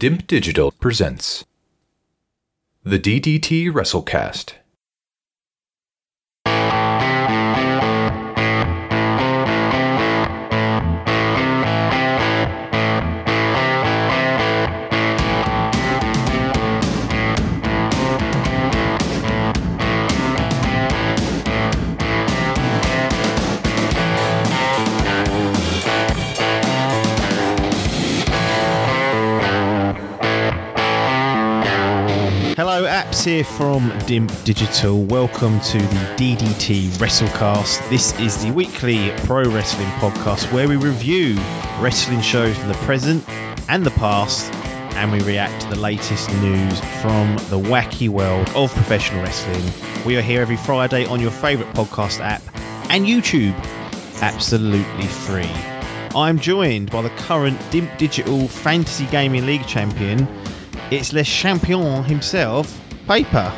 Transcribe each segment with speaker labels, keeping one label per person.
Speaker 1: Dimp Digital presents the DDT WrestleCast.
Speaker 2: Here from Dimp Digital. Welcome to the DDT WrestleCast. This is the weekly pro wrestling podcast where we review wrestling shows from the present and the past, and we react to the latest news from the wacky world of professional wrestling. We are here every Friday on your favourite podcast app and YouTube, absolutely free. I'm joined by the current Dimp Digital Fantasy Gaming League champion. It's Les Champion himself, Paper.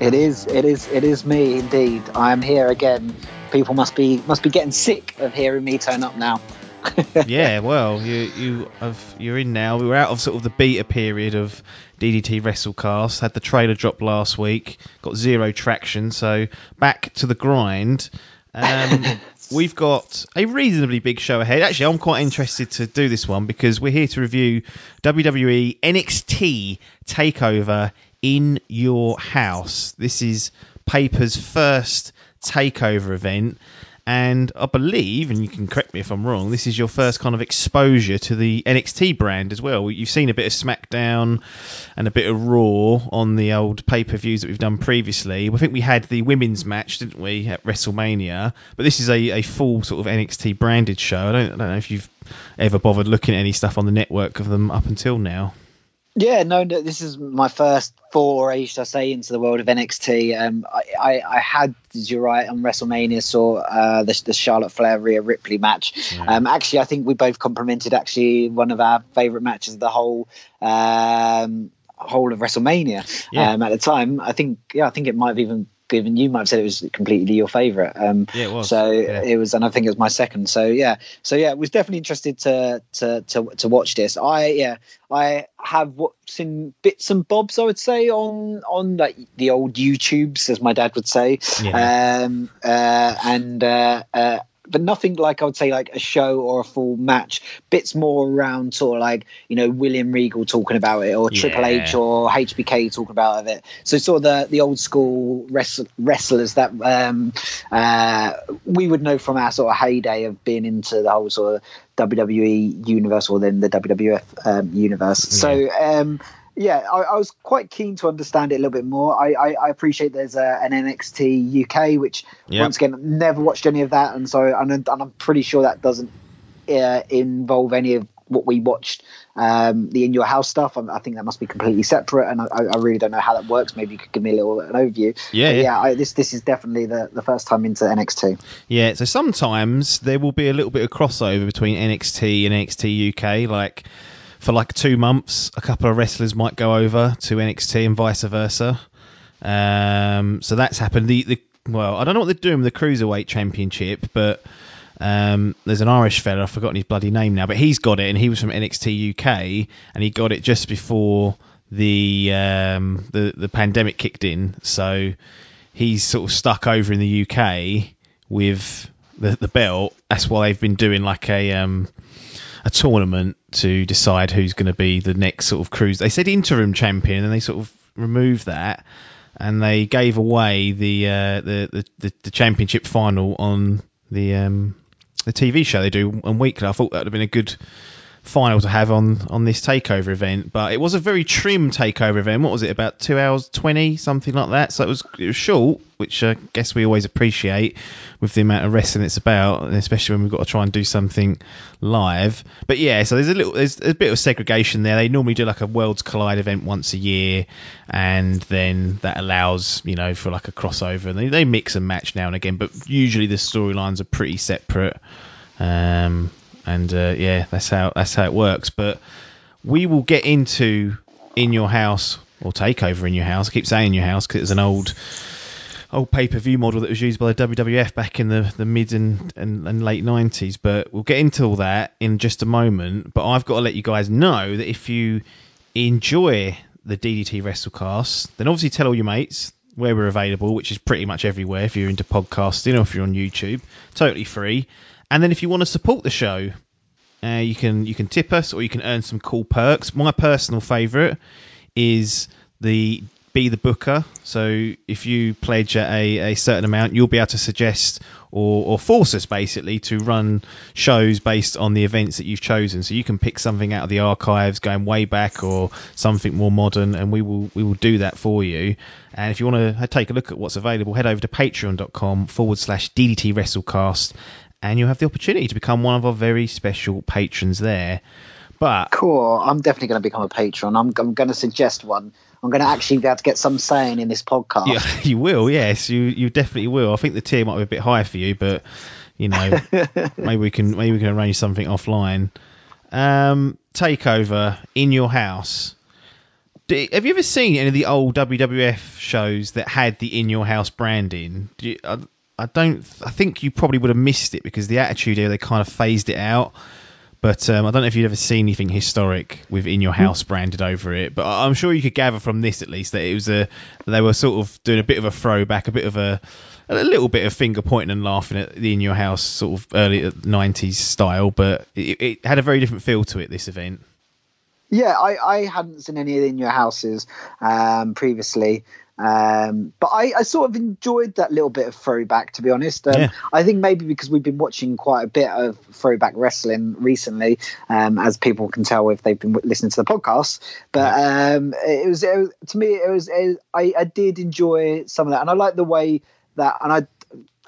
Speaker 3: It is, it is, it is me indeed. I am here again. People must be must be getting sick of hearing me turn up now.
Speaker 2: yeah, well, you you have you're in now. We were out of sort of the beta period of DDT WrestleCast. Had the trailer drop last week. Got zero traction, so back to the grind. Um, we've got a reasonably big show ahead. Actually, I'm quite interested to do this one because we're here to review WWE NXT Takeover in your house. This is Paper's first takeover event. And I believe, and you can correct me if I'm wrong, this is your first kind of exposure to the NXT brand as well. You've seen a bit of SmackDown and a bit of Raw on the old pay per views that we've done previously. I think we had the women's match, didn't we, at WrestleMania? But this is a, a full sort of NXT branded show. I don't, I don't know if you've ever bothered looking at any stuff on the network of them up until now.
Speaker 3: Yeah, no, no, this is my first foray, should I say, into the world of NXT. Um, I, I, I had, as you're right, on WrestleMania saw uh, the, the Charlotte Flair Rhea Ripley match.
Speaker 2: Yeah.
Speaker 3: Um, actually, I think we both complimented actually one of our favourite matches of the whole um, whole of WrestleMania
Speaker 2: Yeah.
Speaker 3: um, at the time. I think, yeah, I think it might have even given you might have said it was completely your favourite. Um,
Speaker 2: Yeah, it was.
Speaker 3: So
Speaker 2: Yeah.
Speaker 3: it was, and I think it was my second. So yeah, so yeah, was definitely interested to to to, to watch this. I yeah, I have seen bits and bobs. I would say on on like the old YouTubes, as my dad would say,
Speaker 2: Yeah.
Speaker 3: um, uh, and uh, uh, but nothing like I would say like a show or a full match. Bits more around sort of like you know William Regal talking about it, or Triple H or HBK talking about it. So sort of the the old school wrest- wrestlers that um, uh, we would know from our sort of heyday of being into the whole sort of WWE universe or then the WWF um, universe. So um, yeah, I, I was quite keen to understand it a little bit more. I, I, I appreciate there's a, an NXT UK, which
Speaker 2: Yep.
Speaker 3: once again never watched any of that, and so and, and I'm pretty sure that doesn't uh, involve any of what we watched. Um, the in your house stuff. I, I think that must be completely separate, and I, I really don't know how that works. Maybe you could give me a little an overview.
Speaker 2: Yeah,
Speaker 3: But
Speaker 2: yeah.
Speaker 3: yeah. I, this this is definitely the, the first time into NXT.
Speaker 2: Yeah, so sometimes there will be a little bit of crossover between NXT and NXT UK. Like for like two months, a couple of wrestlers might go over to NXT and vice versa. Um, so that's happened. The, the well, I don't know what they're doing with the cruiserweight championship, but um, there's an Irish fella. I've forgotten his bloody name now, but he's got it, and he was from NXT UK, and he got it just before the um, the the pandemic kicked in. So he's sort of stuck over in the UK with the the belt. That's why they've been doing like a um a tournament to decide who's going to be the next sort of cruise. They said interim champion, and they sort of removed that, and they gave away the uh, the, the the the championship final on the um the TV show they do on weekly. I thought that would have been a good final to have on on this takeover event, but it was a very trim takeover event. What was it? About two hours twenty, something like that. So it was it was short, which I guess we always appreciate with the amount of wrestling it's about, and especially when we've got to try and do something live. But yeah, so there's a little there's a bit of segregation there. They normally do like a Worlds Collide event once a year, and then that allows you know for like a crossover, and they, they mix and match now and again. But usually the storylines are pretty separate. Um, and uh, yeah, that's how that's how it works. But we will get into in your house or takeover in your house. I keep saying in your house because it's an old old pay per view model that was used by the WWF back in the, the mid and, and, and late 90s. But we'll get into all that in just a moment. But I've got to let you guys know that if you enjoy the DDT Wrestlecast, then obviously tell all your mates where we're available, which is pretty much everywhere if you're into podcasting or if you're on YouTube, totally free. And then if you want to support the show, uh, you can you can tip us or you can earn some cool perks. My personal favourite is the be the booker. So if you pledge a, a certain amount, you'll be able to suggest or, or force us basically to run shows based on the events that you've chosen. So you can pick something out of the archives going way back or something more modern, and we will we will do that for you. And if you want to take a look at what's available, head over to patreon.com forward slash DDT Wrestlecast, and you'll have the opportunity to become one of our very special patrons there. But
Speaker 3: cool. I'm definitely going to become a patron. I'm, I'm going to suggest one. I'm going to actually be able to get some saying in this podcast.
Speaker 2: Yeah, you will. Yes, you you definitely will. I think the tier might be a bit high for you, but you know, maybe we can maybe we can arrange something offline. Um, takeover in your house. Do, have you ever seen any of the old WWF shows that had the in your house branding? Do you, I, I don't. I think you probably would have missed it because the Attitude Era they kind of phased it out. But um, I don't know if you've ever seen anything historic with "In Your House" branded over it. But I'm sure you could gather from this at least that it was a they were sort of doing a bit of a throwback, a bit of a a little bit of finger pointing and laughing at the "In Your House" sort of early '90s style. But it, it had a very different feel to it. This event.
Speaker 3: Yeah, I, I hadn't seen any of In Your Houses um, previously. Um, but I, I, sort of enjoyed that little bit of throwback, to be honest. Um,
Speaker 2: Yeah.
Speaker 3: I think maybe because we've been watching quite a bit of throwback wrestling recently, um, as people can tell if they've been listening to the podcast. But um, it, was, it was to me, it was it, I, I did enjoy some of that, and I like the way that, and I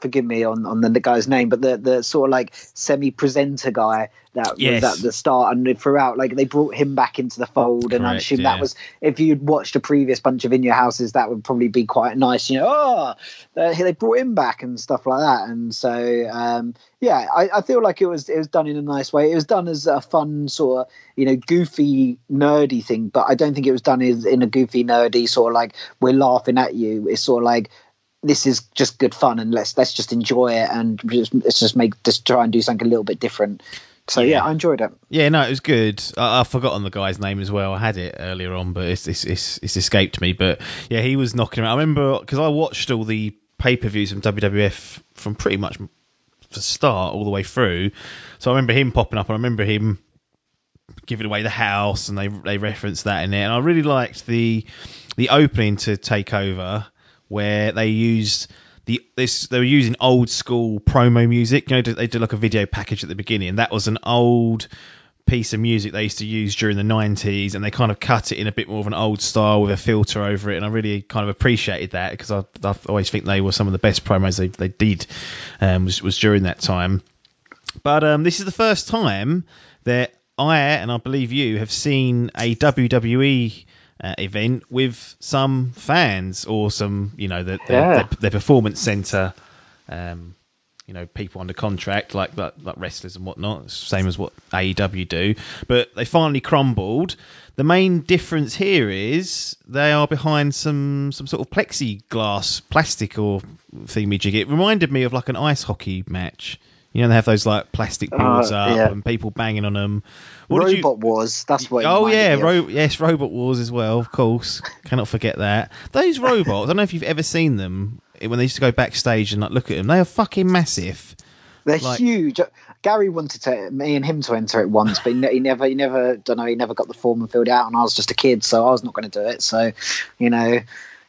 Speaker 3: forgive me on on the guy's name, but the the sort of like semi presenter guy that
Speaker 2: Yes.
Speaker 3: was at the start and throughout, like they brought him back into the fold, and I assume
Speaker 2: yeah.
Speaker 3: that was if you'd watched a previous bunch of in your houses, that would probably be quite nice. You know, oh, they brought him back and stuff like that. And so, um, yeah, I, I feel like it was it was done in a nice way. It was done as a fun sort of you know goofy nerdy thing, but I don't think it was done as in a goofy nerdy sort of like we're laughing at you. It's sort of like this is just good fun and let's let's just enjoy it and just, let's just make just try and do something a little bit different. So yeah. I enjoyed it.
Speaker 2: Yeah, no, it was good. I, I've forgotten the guy's name as well. I had it earlier on, but it's it's it's, it's escaped me. But yeah, he was knocking around. I remember because I watched all the pay per views from WWF from pretty much the start all the way through. So I remember him popping up. I remember him giving away the house, and they they referenced that in there. And I really liked the the opening to Takeover where they used the this they were using old school promo music. You know, they did like a video package at the beginning. And that was an old piece of music they used to use during the 90s and they kind of cut it in a bit more of an old style with a filter over it and I really kind of appreciated that because I, I always think they were some of the best promos they, they did um, was, was during that time but um, this is the first time that I and I believe you have seen a WWE uh, event with some fans or some, you know, the, the,
Speaker 3: Yeah.
Speaker 2: performance center, um, you know, people under contract like, like like wrestlers and whatnot, same as what AEW do. But they finally crumbled. The main difference here is they are behind some some sort of plexiglass, plastic or thingy jig. It reminded me of like an ice hockey match. You know, they have those like plastic boards
Speaker 3: Uh,
Speaker 2: up
Speaker 3: yeah.
Speaker 2: and people banging on them. What did you-
Speaker 3: Robot Wars. That's what.
Speaker 2: Oh yeah, ro- yes, Robot Wars as well, of course. Cannot forget that. Those robots. I don't know if you've ever seen them eh, when they used to go backstage and like look at them. They are fucking massive.
Speaker 3: They're
Speaker 2: Like-
Speaker 3: huge. Gary wanted to me and him to enter it once, but he, ne- he never, he never, don't know, he never got the form and filled out, and I was just a kid, so I was not going to do it. So, you know,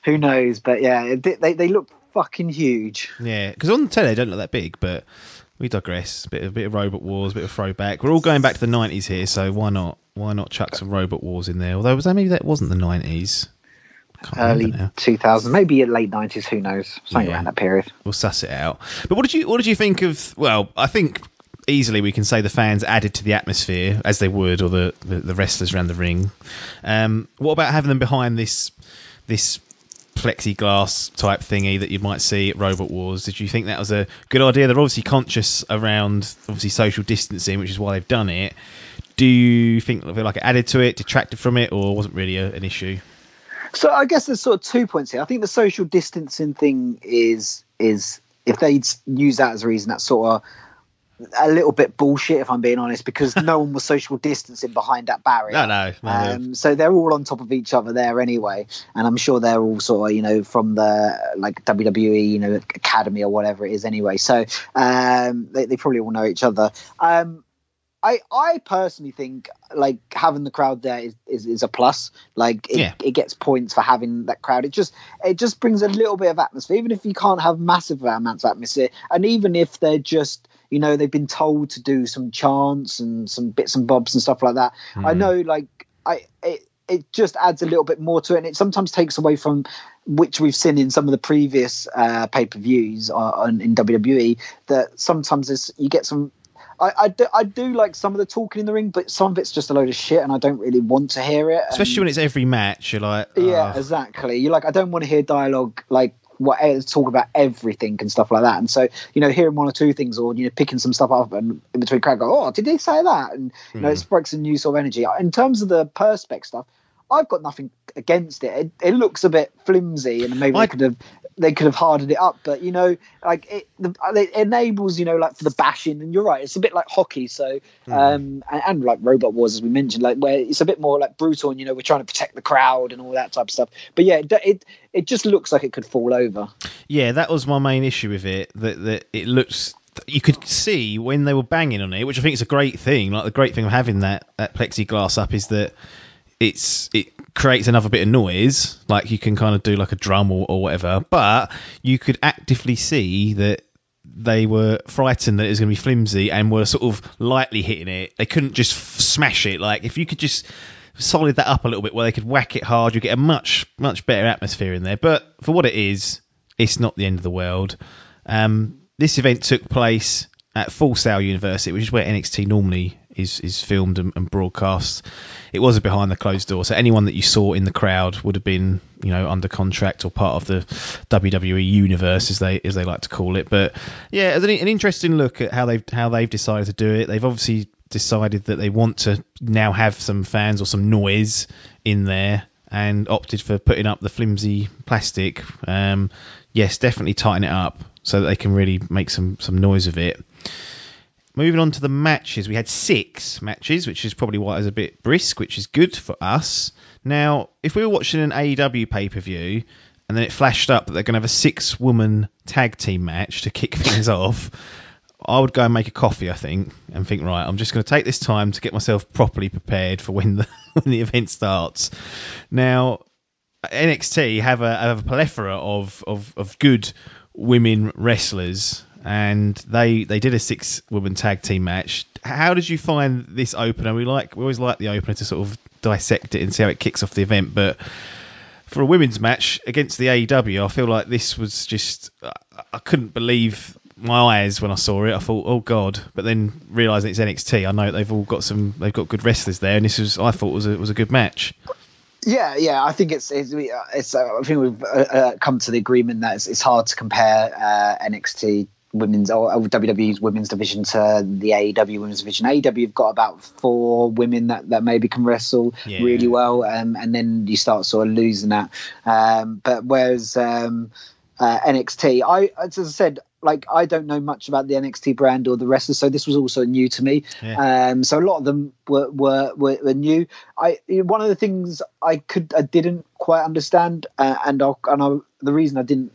Speaker 3: who knows? But yeah, they they look fucking huge.
Speaker 2: Yeah, because on the telly they don't look that big, but we digress. A bit, a bit of Robot Wars, a bit of throwback. We're all going back to the nineties here, so why not? Why not chuck some Robot Wars in there? Although was that maybe that wasn't the nineties.
Speaker 3: Early 2000, maybe late 90s, who knows? Something
Speaker 2: Yeah.
Speaker 3: around that period.
Speaker 2: we'll suss it out. But what did you what did you think of? Well, I think easily we can say the fans added to the atmosphere as they would, or the the, the wrestlers around the ring. Um, what about having them behind this this plexiglass type thingy that you might see at Robot Wars? Did you think that was a good idea? They're obviously conscious around obviously social distancing, which is why they've done it. Do you think like it added to it, detracted from it, or wasn't really a, an issue?
Speaker 3: So I guess there's sort of two points here. I think the social distancing thing is is if they use that as a reason, that's sort of a little bit bullshit if I'm being honest because no one was social distancing behind that barrier.
Speaker 2: No, no.
Speaker 3: Um, so they're all on top of each other there anyway, and I'm sure they're all sort of you know from the like WWE you know academy or whatever it is anyway. So um, they, they probably all know each other. Um, I, I personally think like having the crowd there is, is, is a plus. Like it,
Speaker 2: Yeah.
Speaker 3: it gets points for having that crowd. It just it just brings a little bit of atmosphere, even if you can't have massive amounts of atmosphere, and even if they're just you know they've been told to do some chants and some bits and bobs and stuff like that. I
Speaker 2: Hmm.
Speaker 3: know like I it it just adds a little bit more to it, and it sometimes takes away from which we've seen in some of the previous uh, pay per views on in WWE that sometimes it's, you get some. I, I, do, I do like some of the talking in the ring, but some of it's just a load of shit, and I don't really want to hear it.
Speaker 2: Especially when it's every match, you're like,
Speaker 3: Yeah, exactly. You're like, I don't want to hear dialogue like what eh, talk about everything and stuff like that. And so, you know, hearing one or two things or you know picking some stuff up and in between crowd go, oh, did they say that? And you know, it sparks a new sort of energy. In terms of the perspex stuff, I've got nothing against it. It, it looks a bit flimsy, and maybe
Speaker 2: I-
Speaker 3: they could have they could have hardened it up. But you know, like it, the, it enables you know like for the bashing. And you're right, it's a bit like hockey. So um, and, and like Robot Wars as we mentioned, like where it's a bit more like brutal, and you know we're trying to protect the crowd and all that type of stuff. But yeah, it it, it just looks like it could fall over.
Speaker 2: Yeah, that was my main issue with it. That that it looks you could see when they were banging on it, which I think is a great thing. Like the great thing of having that that plexiglass up is that it's it creates another bit of noise. Like you can kind of do like a drum or, or whatever, but you could actively see that they were frightened that it was going to be flimsy and were sort of lightly hitting it. They couldn't just f- smash it. Like if you could just solid that up a little bit where they could whack it hard, you get a much much better atmosphere in there. But for what it is, it's not the end of the world. Um, this event took place at Full Sail University, which is where NXT normally is is filmed and, and broadcast. It was a behind the closed door, so anyone that you saw in the crowd would have been, you know, under contract or part of the WWE universe, as they as they like to call it. But yeah, an, an interesting look at how they've how they've decided to do it. They've obviously decided that they want to now have some fans or some noise in there and opted for putting up the flimsy plastic. Um, yes, definitely tighten it up so that they can really make some some noise of it. Moving on to the matches, we had six matches, which is probably why it was a bit brisk, which is good for us. Now, if we were watching an AEW pay per view and then it flashed up that they're going to have a six woman tag team match to kick things off, I would go and make a coffee, I think, and think, right, I'm just going to take this time to get myself properly prepared for when the when the event starts. Now, NXT have a have a plethora of, of, of good women wrestlers, and they they did a six woman tag team match. How did you find this opener? We like we always like the opener to sort of dissect it and see how it kicks off the event, but for a women's match against the AEW, I feel like this was just I, couldn't believe my eyes when I saw it. I thought, oh god, but then realizing it's NXT, I know they've all got some they've got good wrestlers there, and this was I thought was a was a good match.
Speaker 3: Yeah, yeah, I think it's it's, it's uh, I think we've uh, uh, come to the agreement that it's, it's hard to compare uh, NXT women's or or WWE's women's division to the AEW women's division. AEW have got about four women that, that maybe can wrestle
Speaker 2: Yeah.
Speaker 3: really well, um, and then you start sort of losing that. Um, but whereas um, uh, NXT, I as I said. Like I don't know much about the NXT brand or the wrestlers, so this was also new to me.
Speaker 2: Yeah.
Speaker 3: Um, so a lot of them were, were were were new. I one of the things I could I didn't quite understand, uh, and I'll, and I, the reason I didn't,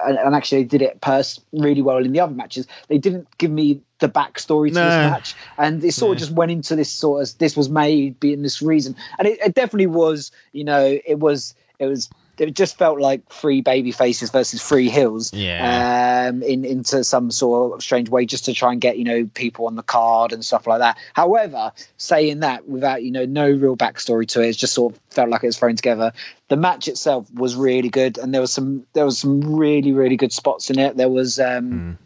Speaker 3: and, and actually I did it pers- really well in the other matches. They didn't give me the backstory to
Speaker 2: No.
Speaker 3: this match, and it sort of just went into this sort of this was made being this reason, and it, it definitely was. You know, it was it was. It just felt like three baby faces versus three heels
Speaker 2: Yeah.
Speaker 3: um, in into some sort of strange way, just to try and get you know people on the card and stuff like that. However, saying that without you know no real backstory to it, it just sort of felt like it was thrown together. The match itself was really good, and there was some there was some really really good spots in it. There was. Um,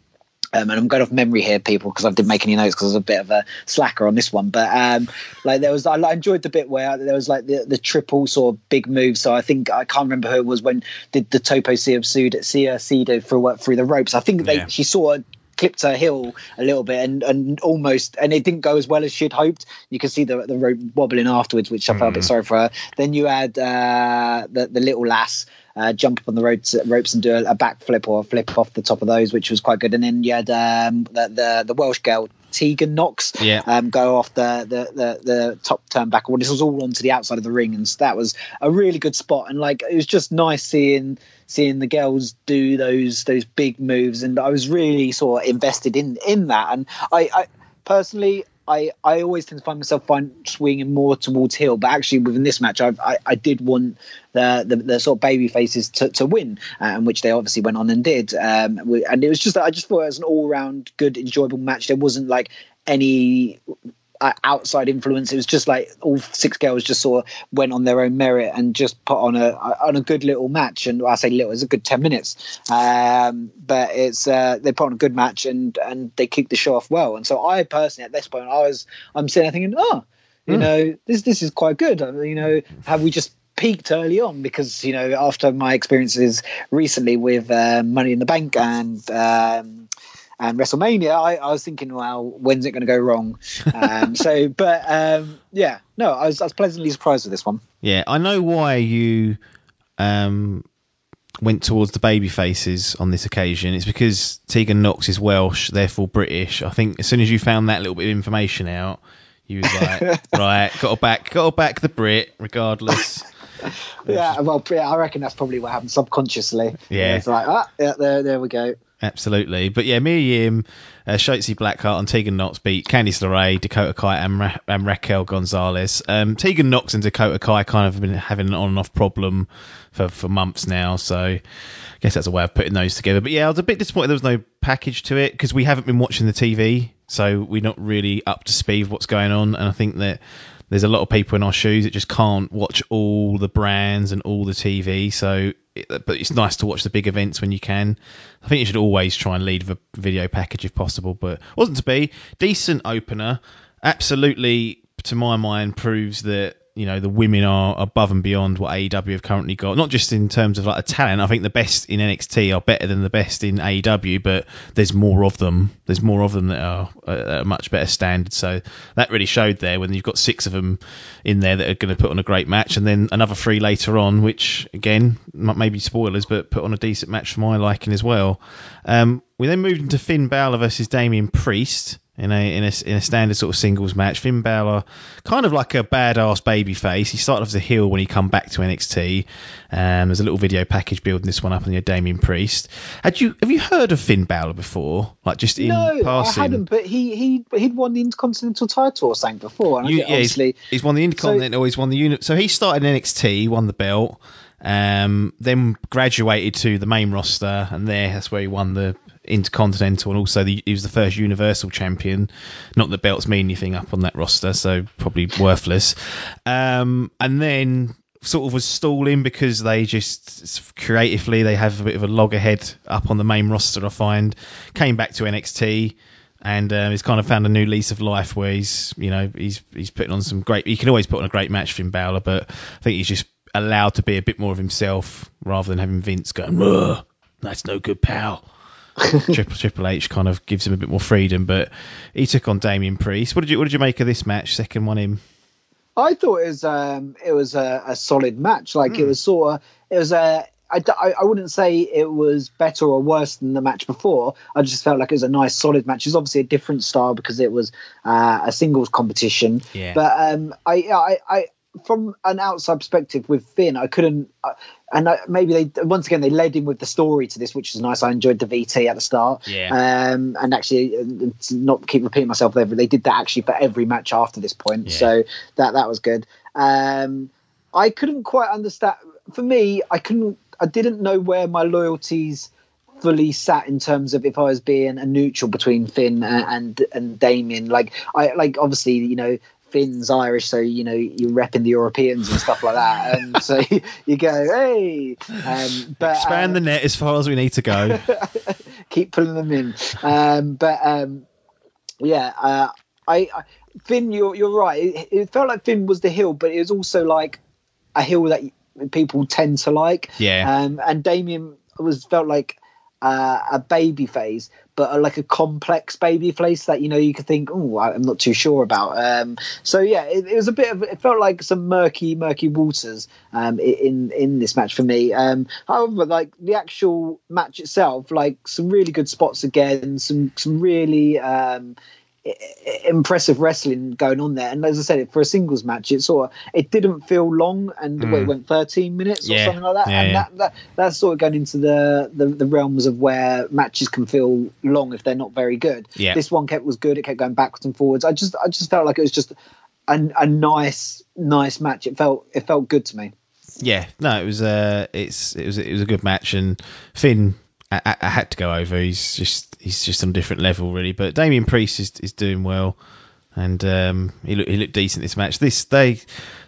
Speaker 3: um, and I'm going off memory here, people, because I didn't make any notes because I was a bit of a slacker on this one. But um, like there was, I, I enjoyed the bit where there was like the, the triple sort of big move. So I think I can't remember who it was when did the tope suicida through through the ropes. I think they
Speaker 2: Yeah.
Speaker 3: she sort of clipped her heel a little bit and and almost and it didn't go as well as she'd hoped. You can see the the rope wobbling afterwards, which I felt a bit sorry for her. Then you had uh, the the little lass uh, jump up on the ropes, ropes and do a, a backflip or a flip off the top of those, which was quite good. And then you had um, the, the the Welsh girl Tegan Knox
Speaker 2: Yeah.
Speaker 3: um, go off the the, the, the top turnbuckle. This was all onto the outside of the ring, and that was a really good spot. And like it was just nice seeing seeing the girls do those those big moves, and I was really sort of invested in in that. And I, I personally. I, I always tend to find myself find swinging more towards heel, but actually within this match, I, I, I did want the, the the sort of baby faces to, to win, um, which they obviously went on and did. Um, and it was just I just thought it was an all round good, enjoyable match. There wasn't like any uh, outside influence. It was just like all six girls just sort of went on their own merit and just put on a on a good little match. And I say little, it's a good ten minutes. Um, but it's uh, they put on a good match and and they kicked the show off well. And so I personally at this point I was I'm sitting there thinking, oh, you know, this this is quite good. Mean, you know, have we just peaked early on because you know after my experiences recently with uh, Money in the Bank and um, and WrestleMania, I, I was thinking, well, when's it going to go wrong? Um, so, but um, yeah, no, I was, I was pleasantly surprised with this one.
Speaker 2: Yeah, I know why you um, went towards the baby faces on this occasion. It's because Tegan Knox is Welsh, therefore British. I think as soon as you found that little bit of information out, you was like, right, got to back, got to back the Brit, regardless.
Speaker 3: Yeah, well, yeah, I reckon that's probably what happened subconsciously.
Speaker 2: Yeah.
Speaker 3: it's like, ah, yeah, there, there we go.
Speaker 2: Absolutely. But yeah, Mia Yim, uh, Shotzi Blackheart, and Tegan Knox beat Candice LeRae, Dakota Kai, and, Ra- and Raquel Gonzalez. Um, Tegan Knox and Dakota Kai kind of have been having an on and off problem for, for months now. So I guess that's a way of putting those together. But yeah, I was a bit disappointed there was no package to it because we haven't been watching the TV. So we're not really up to speed with what's going on. And I think that there's a lot of people in our shoes that just can't watch all the brands and all the TV. So, it, but it's nice to watch the big events when you can. I think you should always try and lead a video package if possible, but wasn't to be. Decent opener, absolutely to my mind proves that you know the women are above and beyond what AEW have currently got. Not just in terms of like a talent. I think the best in NXT are better than the best in AEW, but there's more of them. There's more of them that are at a much better standard. So that really showed there when you've got six of them in there that are going to put on a great match, and then another three later on, which again maybe spoilers, but put on a decent match for my liking as well. Um, we then moved into Finn Balor versus Damian Priest in a in a, in a standard sort of singles match. Finn Balor, kind of like a badass baby face. He started off as a heel when he come back to NXT. Um, there's a little video package building this one up on your Damian Priest. Had you have you heard of Finn Balor before? Like just in
Speaker 3: no,
Speaker 2: passing?
Speaker 3: I hadn't, but he he he'd won the Intercontinental title or something before.
Speaker 2: You- yeah, he's,
Speaker 3: obviously,
Speaker 2: he's won the Intercontinental. he's won the unit. So he started in NXT, won the belt, um, then graduated to the main roster, and there that's where he won the Intercontinental, and also the, he was the first Universal Champion. Not that belts mean anything up on that roster, so probably worthless. Um, and then sort of was stalling because they just creatively they have a bit of a loggerhead up on the main roster. I Finn came back to NXT and um, he's kind of found a new lease of life where he's you know he's he's putting on some great. He can always put on a great match Finn Balor, but I think he's just allowed to be a bit more of himself rather than having Vince going, "That's no good, pal." Triple Triple H kind of gives him a bit more freedom, but he took on Damian Priest. What did you what did you make of this match? Second one in.
Speaker 3: I thought it was um, it was a, a solid match. Like it was sort of it was a. I, I- wouldn't say it was better or worse than the match before. I just felt like it was a nice, solid match. It's obviously a different style because it was uh, a singles competition.
Speaker 2: Yeah.
Speaker 3: But um, I, I, I, from an outside perspective with Finn, I couldn't. Uh, and I, maybe they once again they led in with the story to this, which is nice. I enjoyed the VT at the start.
Speaker 2: Yeah.
Speaker 3: Um, and actually, uh, to not keep repeating myself, they they did that actually for every match after this point.
Speaker 2: Yeah.
Speaker 3: So that that was good. Um, I couldn't quite understand. For me, I couldn't. I didn't know where my loyalties fully sat in terms of if I was being a neutral between Finn and and, and Damian. Like I like obviously you know. Finn's Irish, so you know you're repping the Europeans and stuff like that, and so you go, hey, um, but
Speaker 2: Expand
Speaker 3: uh,
Speaker 2: the net as far as we need to go.
Speaker 3: keep pulling them in. Um, but um, yeah, uh, I, I Finn, you're you're right. It, it felt like Finn was the heel, but it was also like a heel that people tend to like.
Speaker 2: Yeah.
Speaker 3: Um, and Damian was felt like uh, a baby face, but a, like a complex baby face that you know you could think, oh, I'm not too sure about. Um, so yeah, it, it, was a bit of it felt like some murky, murky waters um, in in this match for me. Um, however, like the actual match itself, like some really good spots again, some some really um, impressive wrestling going on there. And as I said, for a singles match, it sort of it didn't feel long, and mm. it went 13 minutes or yeah. something like that. Yeah, and yeah. That, that that's sort of going into the, the, the realms of where matches can feel long if they're not very good.
Speaker 2: Yeah.
Speaker 3: This one kept was good. It kept going backwards and forwards. I just I just felt like it was just a, a nice nice match. It felt it felt good to me.
Speaker 2: Yeah, no, it was uh, it's it was it was a good match, and Finn I, I, had to go over. He's just he's just on a different level really. But Damian Priest is, is doing well, and um, he looked he looked decent this match. This they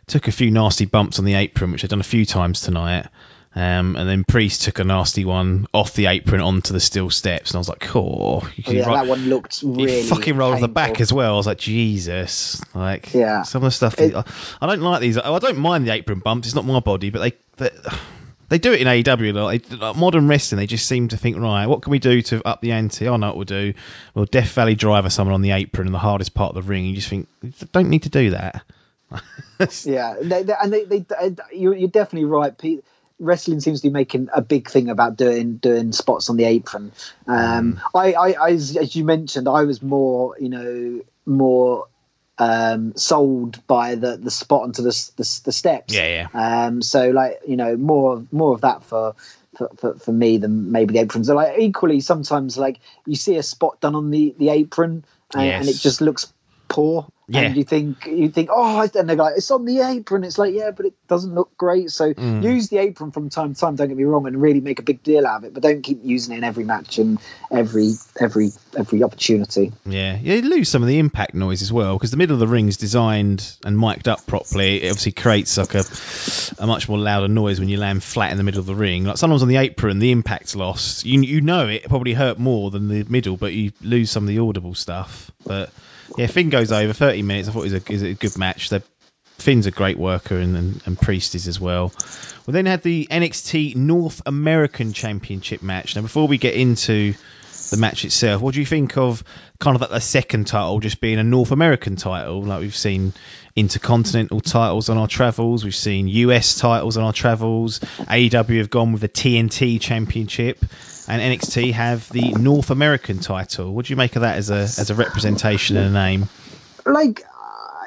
Speaker 2: took a few nasty bumps on the apron, which they've done a few times tonight. Um, and then Priest took a nasty one off the apron onto the steel steps, and I was like, "Oh,
Speaker 3: oh yeah, that one looked really."
Speaker 2: He fucking rolled painful. the back as well. I was like, "Jesus!" Like, yeah, some of the stuff. It, I don't like these. I don't mind the apron bumps. It's not my body, but they, they they do it in AEW. Like, like, modern wrestling, they just seem to think, right, what can we do to up the ante? I know what we'll do. Well, Death Valley Driver someone on the apron in the hardest part of the ring. You just think, don't need to do that.
Speaker 3: yeah, they, they, and they, they, you're, you're definitely right, Pete wrestling seems to be making a big thing about doing doing spots on the apron. Um, mm. I, I, I, as you mentioned, I was more, you know, more um, sold by the the spot onto the the, the steps.
Speaker 2: Yeah,
Speaker 3: yeah. Um, so like you know more more of that for. For, for, for me than maybe the aprons. So like equally sometimes like you see a spot done on the the apron and, yes. and it just looks poor yeah. And you think you think, oh, and they're like, it's on the apron. It's like, yeah, but it doesn't look great. So mm. use the apron from time to time. Don't get me wrong, and really make a big deal out of it. But don't keep using it in every match and every every every opportunity.
Speaker 2: Yeah, yeah. You lose some of the impact noise as well because the middle of the ring is designed and mic'd up properly. It obviously creates like a a much more louder noise when you land flat in the middle of the ring. Like sometimes on the apron, the impact's lost. You you know it probably hurt more than the middle, but you lose some of the audible stuff. But yeah, Finn goes over 30 minutes. I thought it was a, it was a good match. The, Finn's a great worker and, and, and Priest is as well. We then had the NXT North American Championship match. Now, before we get into the match itself, what do you think of kind of like the second title just being a North American title? Like we've seen intercontinental titles on our travels, we've seen US titles on our travels. AEW have gone with the TNT Championship and NXT have the North American title. What do you make of that as a as a representation and a name?
Speaker 3: Like,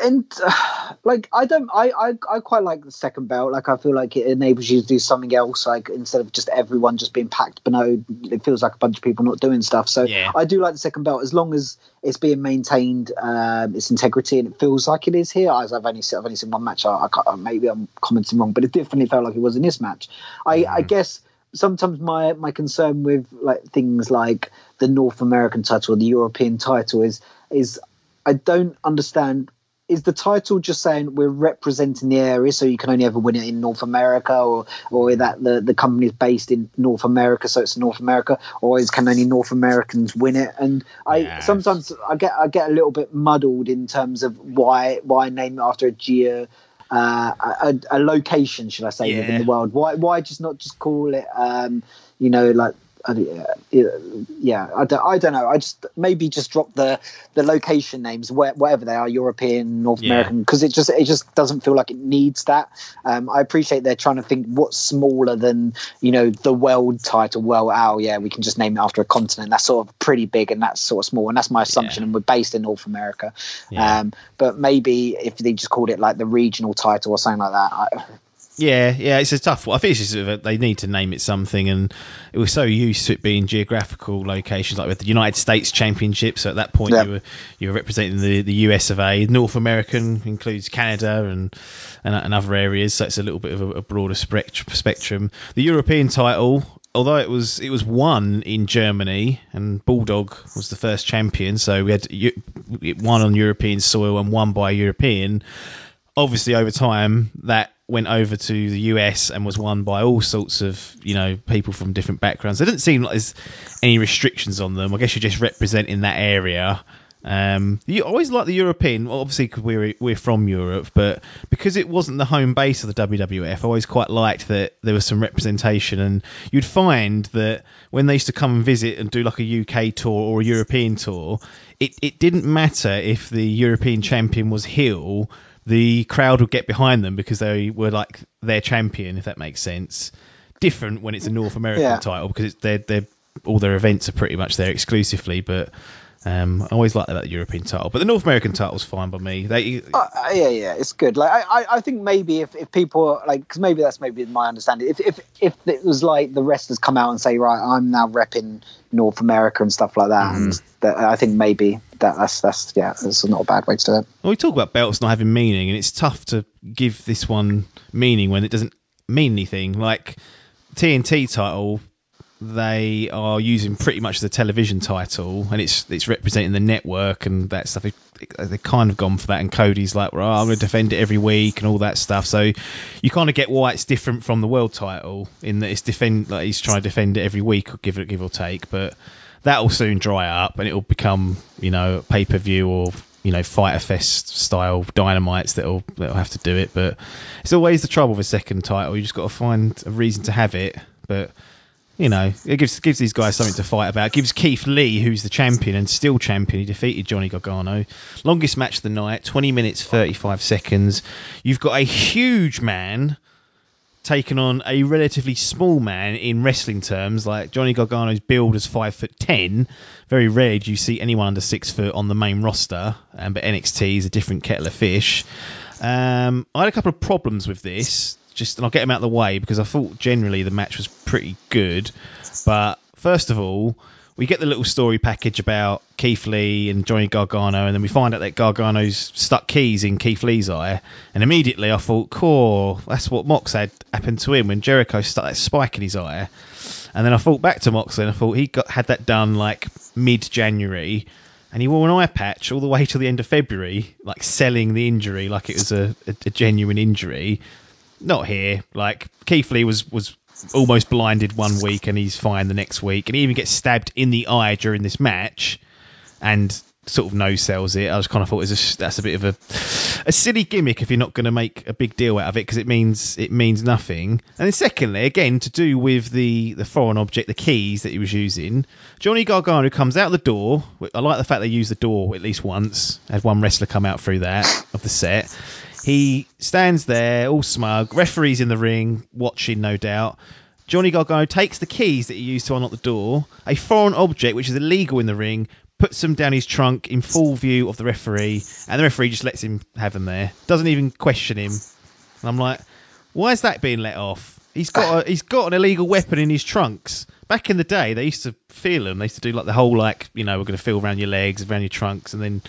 Speaker 3: and uh, like I don't, I, I I quite like the second belt. Like I feel like it enables you to do something else. Like instead of just everyone just being packed, but no, it feels like a bunch of people not doing stuff. So
Speaker 2: yeah.
Speaker 3: I do like the second belt as long as it's being maintained, um, its integrity, and it feels like it is here. As I've only seen, I've only seen one match. I, I maybe I'm commenting wrong, but it definitely felt like it was in this match. I, mm. I guess sometimes my my concern with like things like the North American title or the European title is is I don't understand. Is the title just saying we're representing the area, so you can only ever win it in North America, or or that the the company is based in North America, so it's North America, or is can only North Americans win it? And I yes. sometimes I get I get a little bit muddled in terms of why why name it after a geo uh, a, a, location, should I say, yeah. within the world. Why why just not just call it, um, you know, like yeah, I don't, I don't know. I just maybe just drop the the location names, whatever they are, European, North yeah. American, because it just it just doesn't feel like it needs that. Um, I appreciate they're trying to think what's smaller than you know the world title. Well, oh yeah, we can just name it after a continent. That's sort of pretty big and that's sort of small, and that's my assumption. Yeah. And we're based in North America. Yeah. Um, but maybe if they just called it like the regional title or something like that, I,
Speaker 2: yeah, yeah, it's a tough one. I think it's just a, they need to name it something, and it was so used to it being geographical locations, like with the United States Championship. So at that point, you were you were representing the, the US of A. North American includes Canada and, and, and other areas, so it's a little bit of a, a broader spectrum. The European title, although it was it was won in Germany, and Bulldog was the first champion, so we had one on European soil and one by a European. Obviously, over time, that went over to the US and was won by all sorts of you know people from different backgrounds. There didn't seem like there's any restrictions on them. I guess you're just representing that area. Um, you always like the European, well, obviously because we're we're from Europe, but because it wasn't the home base of the WWF, I always quite liked that there was some representation, and you'd find that when they used to come and visit and do like a UK tour or a European tour, it it didn't matter if the European champion was heel, the crowd would get behind them because they were like their champion, if that makes sense. Different when it's a North American
Speaker 3: Yeah.
Speaker 2: title because it's, they're, they're all their events are pretty much there exclusively, but. Um, I always like that European title, but the North American title's fine by me. They,
Speaker 3: Uh, uh, yeah, yeah, it's good. Like, I, I, I think maybe if, if people like, because maybe that's maybe my understanding. If, if if it was like the wrestlers come out and say, right, I'm now repping North America and stuff like that, and mm. that, I think maybe that that's that's yeah, that's not a bad way to do it.
Speaker 2: Well, we talk about belts not having meaning, and it's tough to give this one meaning when it doesn't mean anything. Like TNT title, they are using pretty much the television title, and it's it's representing the network and that stuff. They've kind of gone for that, and Cody's like, well, I'm going to defend it every week and all that stuff. So you kind of get why it's different from the world title in that it's defend like he's trying to defend it every week, give it give or take, but that will soon dry up and it'll become you know pay per view or you know Fyter Fest style dynamites that'll that'll have to do it. But it's always the trouble with a second title. You just got to find a reason to have it. But you know, it gives gives these guys something to fight about. It gives Keith Lee, who's the champion and still champion, he defeated Johnny Gargano. Longest match of the night, 20 minutes 35 seconds. You've got a huge man taken on a relatively small man in wrestling terms. Like Johnny Gargano's build is five foot ten. Very rare do you see anyone under six foot on the main roster. Um, but NXT is a different kettle of fish. Um, I had a couple of problems with this. Just and I'll get him out of the way because I thought generally the match was pretty good. But first of all, we get the little story package about Keith Lee and Johnny Gargano, and then we find out that Gargano's stuck keys in Keith Lee's eye. And immediately I thought, cool, that's what Mox had happened to him when Jericho stuck that spike in his eye. And then I thought back to Moxley and I thought he got had that done like mid January. And he wore an eye patch all the way till the end of February, like selling the injury like it was a, a, a genuine injury. Not here. Like Keith Lee was was almost blinded one week and he's fine the next week, and he even gets stabbed in the eye during this match, and sort of no sells it. I just kind of thought was a, that's a bit of a a silly gimmick if you're not going to make a big deal out of it because it means it means nothing. And then secondly, again to do with the the foreign object, the keys that he was using, Johnny Gargano comes out the door. I like the fact they used the door at least once. Had one wrestler come out through that of the set. He stands there, all smug. Referee's in the ring, watching, no doubt. Johnny Gargano takes the keys that he used to unlock the door, a foreign object which is illegal in the ring, puts them down his trunk in full view of the referee, and the referee just lets him have them there. Doesn't even question him. And I'm like, why is that being let off? He's got a, he's got an illegal weapon in his trunks. Back in the day, they used to feel them. They used to do like the whole like you know we're going to feel around your legs, around your trunks, and then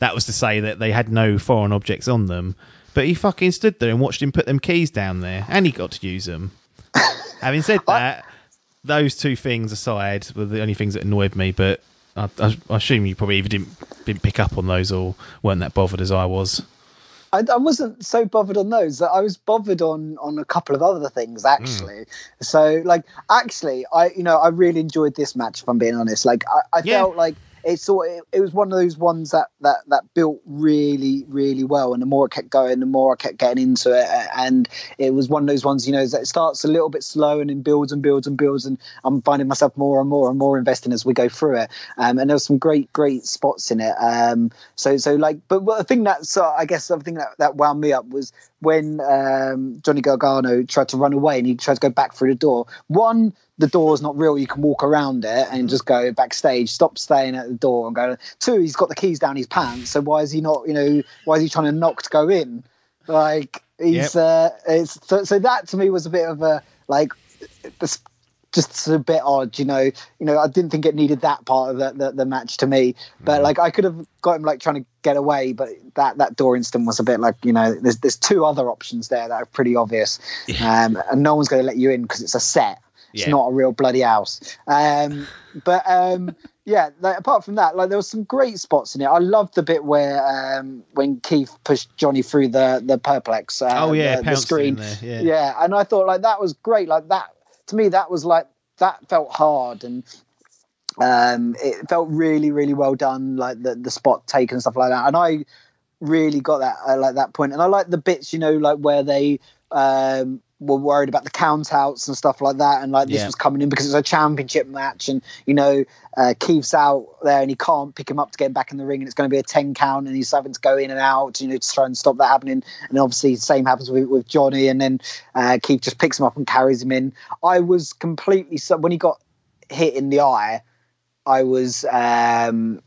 Speaker 2: that was to say that they had no foreign objects on them. But he fucking stood there and watched him put them keys down there, and he got to use them. Having said that, those two things aside were the only things that annoyed me. But I, I, I assume you probably even didn't didn't pick up on those or weren't that bothered as I was.
Speaker 3: I, I wasn't so bothered on those. I was bothered on on a couple of other things actually. Mm. So like actually, I you know I really enjoyed this match. If I'm being honest, like I, I
Speaker 2: Yeah.
Speaker 3: felt like it sort it, it was one of those ones that that that built really really well. And the more I kept going, the more I kept getting into it. And it was one of those ones you know that starts a little bit slow and then builds and builds and builds. And I'm finding myself more and more and more investing as we go through it. Um, and there was some great great spots in it. Um, so so like, but the thing that I guess the thing that that wound me up was when um, Johnny Gargano tried to run away and he tried to go back through the door. One, the door's not real. You can walk around it and just go backstage. Stop staying at the door and go. Two, he's got the keys down his pants. So why is he not? You know, why is he trying to knock to go in? Like he's uh, it's so, so that to me was a bit of a like this just a bit odd, you know. You know, I didn't think it needed that part of the, the, the match to me, but like I could have got him like trying to get away, but that that door instant was a bit like you know, there's there's two other options there that are pretty obvious, um, and no one's going to let you in because it's a set. It's
Speaker 2: Yeah.
Speaker 3: not a real bloody house. Um, but um, yeah, like, apart from that, like there was some great spots in it. I loved the bit where um, when Keith pushed Johnny through the the perspex. Uh,
Speaker 2: Oh, yeah,
Speaker 3: the, the screen.
Speaker 2: yeah.
Speaker 3: yeah, and I thought like that was great. Like that to me, that was like that felt hard and Um, it felt really, really well done, like the the spot taken and stuff like that. And I really got that I like that point. And I like the bits, you know, like where they um, were worried about the count outs and stuff like that. And like this
Speaker 2: Yeah.
Speaker 3: was coming in because it's a championship match, and you know, uh, Keith's out there and he can't pick him up to get him back in the ring, and it's going to be a 10 count, and he's having to go in and out, you know, to try and stop that happening. And obviously, the same happens with, with Johnny, and then uh, Keith just picks him up and carries him in. I was completely so when he got hit in the eye, I was. Um,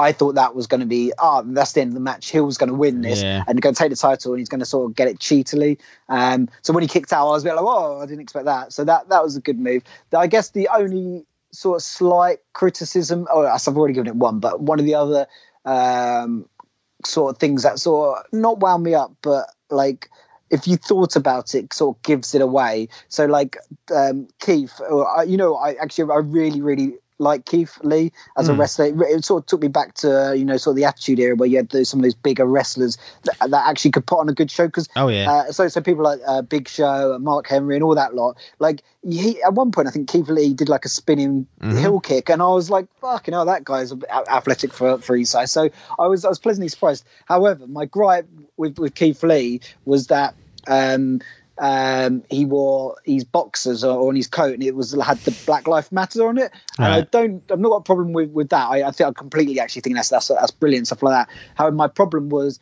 Speaker 3: I thought that was going to be, ah, that's the end of the match. Heel's going to win this
Speaker 2: Yeah.
Speaker 3: and going to take the title, and he's going to sort of get it cheatily. Um, so when he kicked out, I was a bit like, oh, I didn't expect that. So that that was a good move. I guess the only sort of slight criticism, oh, I've already given it one, but one of the other um, sort of things that sort of not wound me up, but like if you thought about it, sort of gives it away. So like um, Keith, uh, you know, I actually I really really like Keith Lee as a
Speaker 2: Mm.
Speaker 3: wrestler. It, sort of took me back to uh, you know sort of the Attitude Era where you had those, some of those bigger wrestlers that, that actually could put on a good show because
Speaker 2: Oh yeah.
Speaker 3: uh, so, so people like uh, Big Show, Mark Henry, and all that lot. Like he, at one point, I think Keith Lee did like a spinning
Speaker 2: Mhm.
Speaker 3: heel kick, and I was like, "Fucking hell, that guy's athletic for for his size." So I was I was pleasantly surprised. However, my gripe with with Keith Lee was that. Um, um, he wore his boxers or on his coat, and it was had the Black Lives Matter on it. And I don't, I've not got a problem with, with that. I, I think I completely actually think that's that's that's brilliant stuff like that. However, my problem was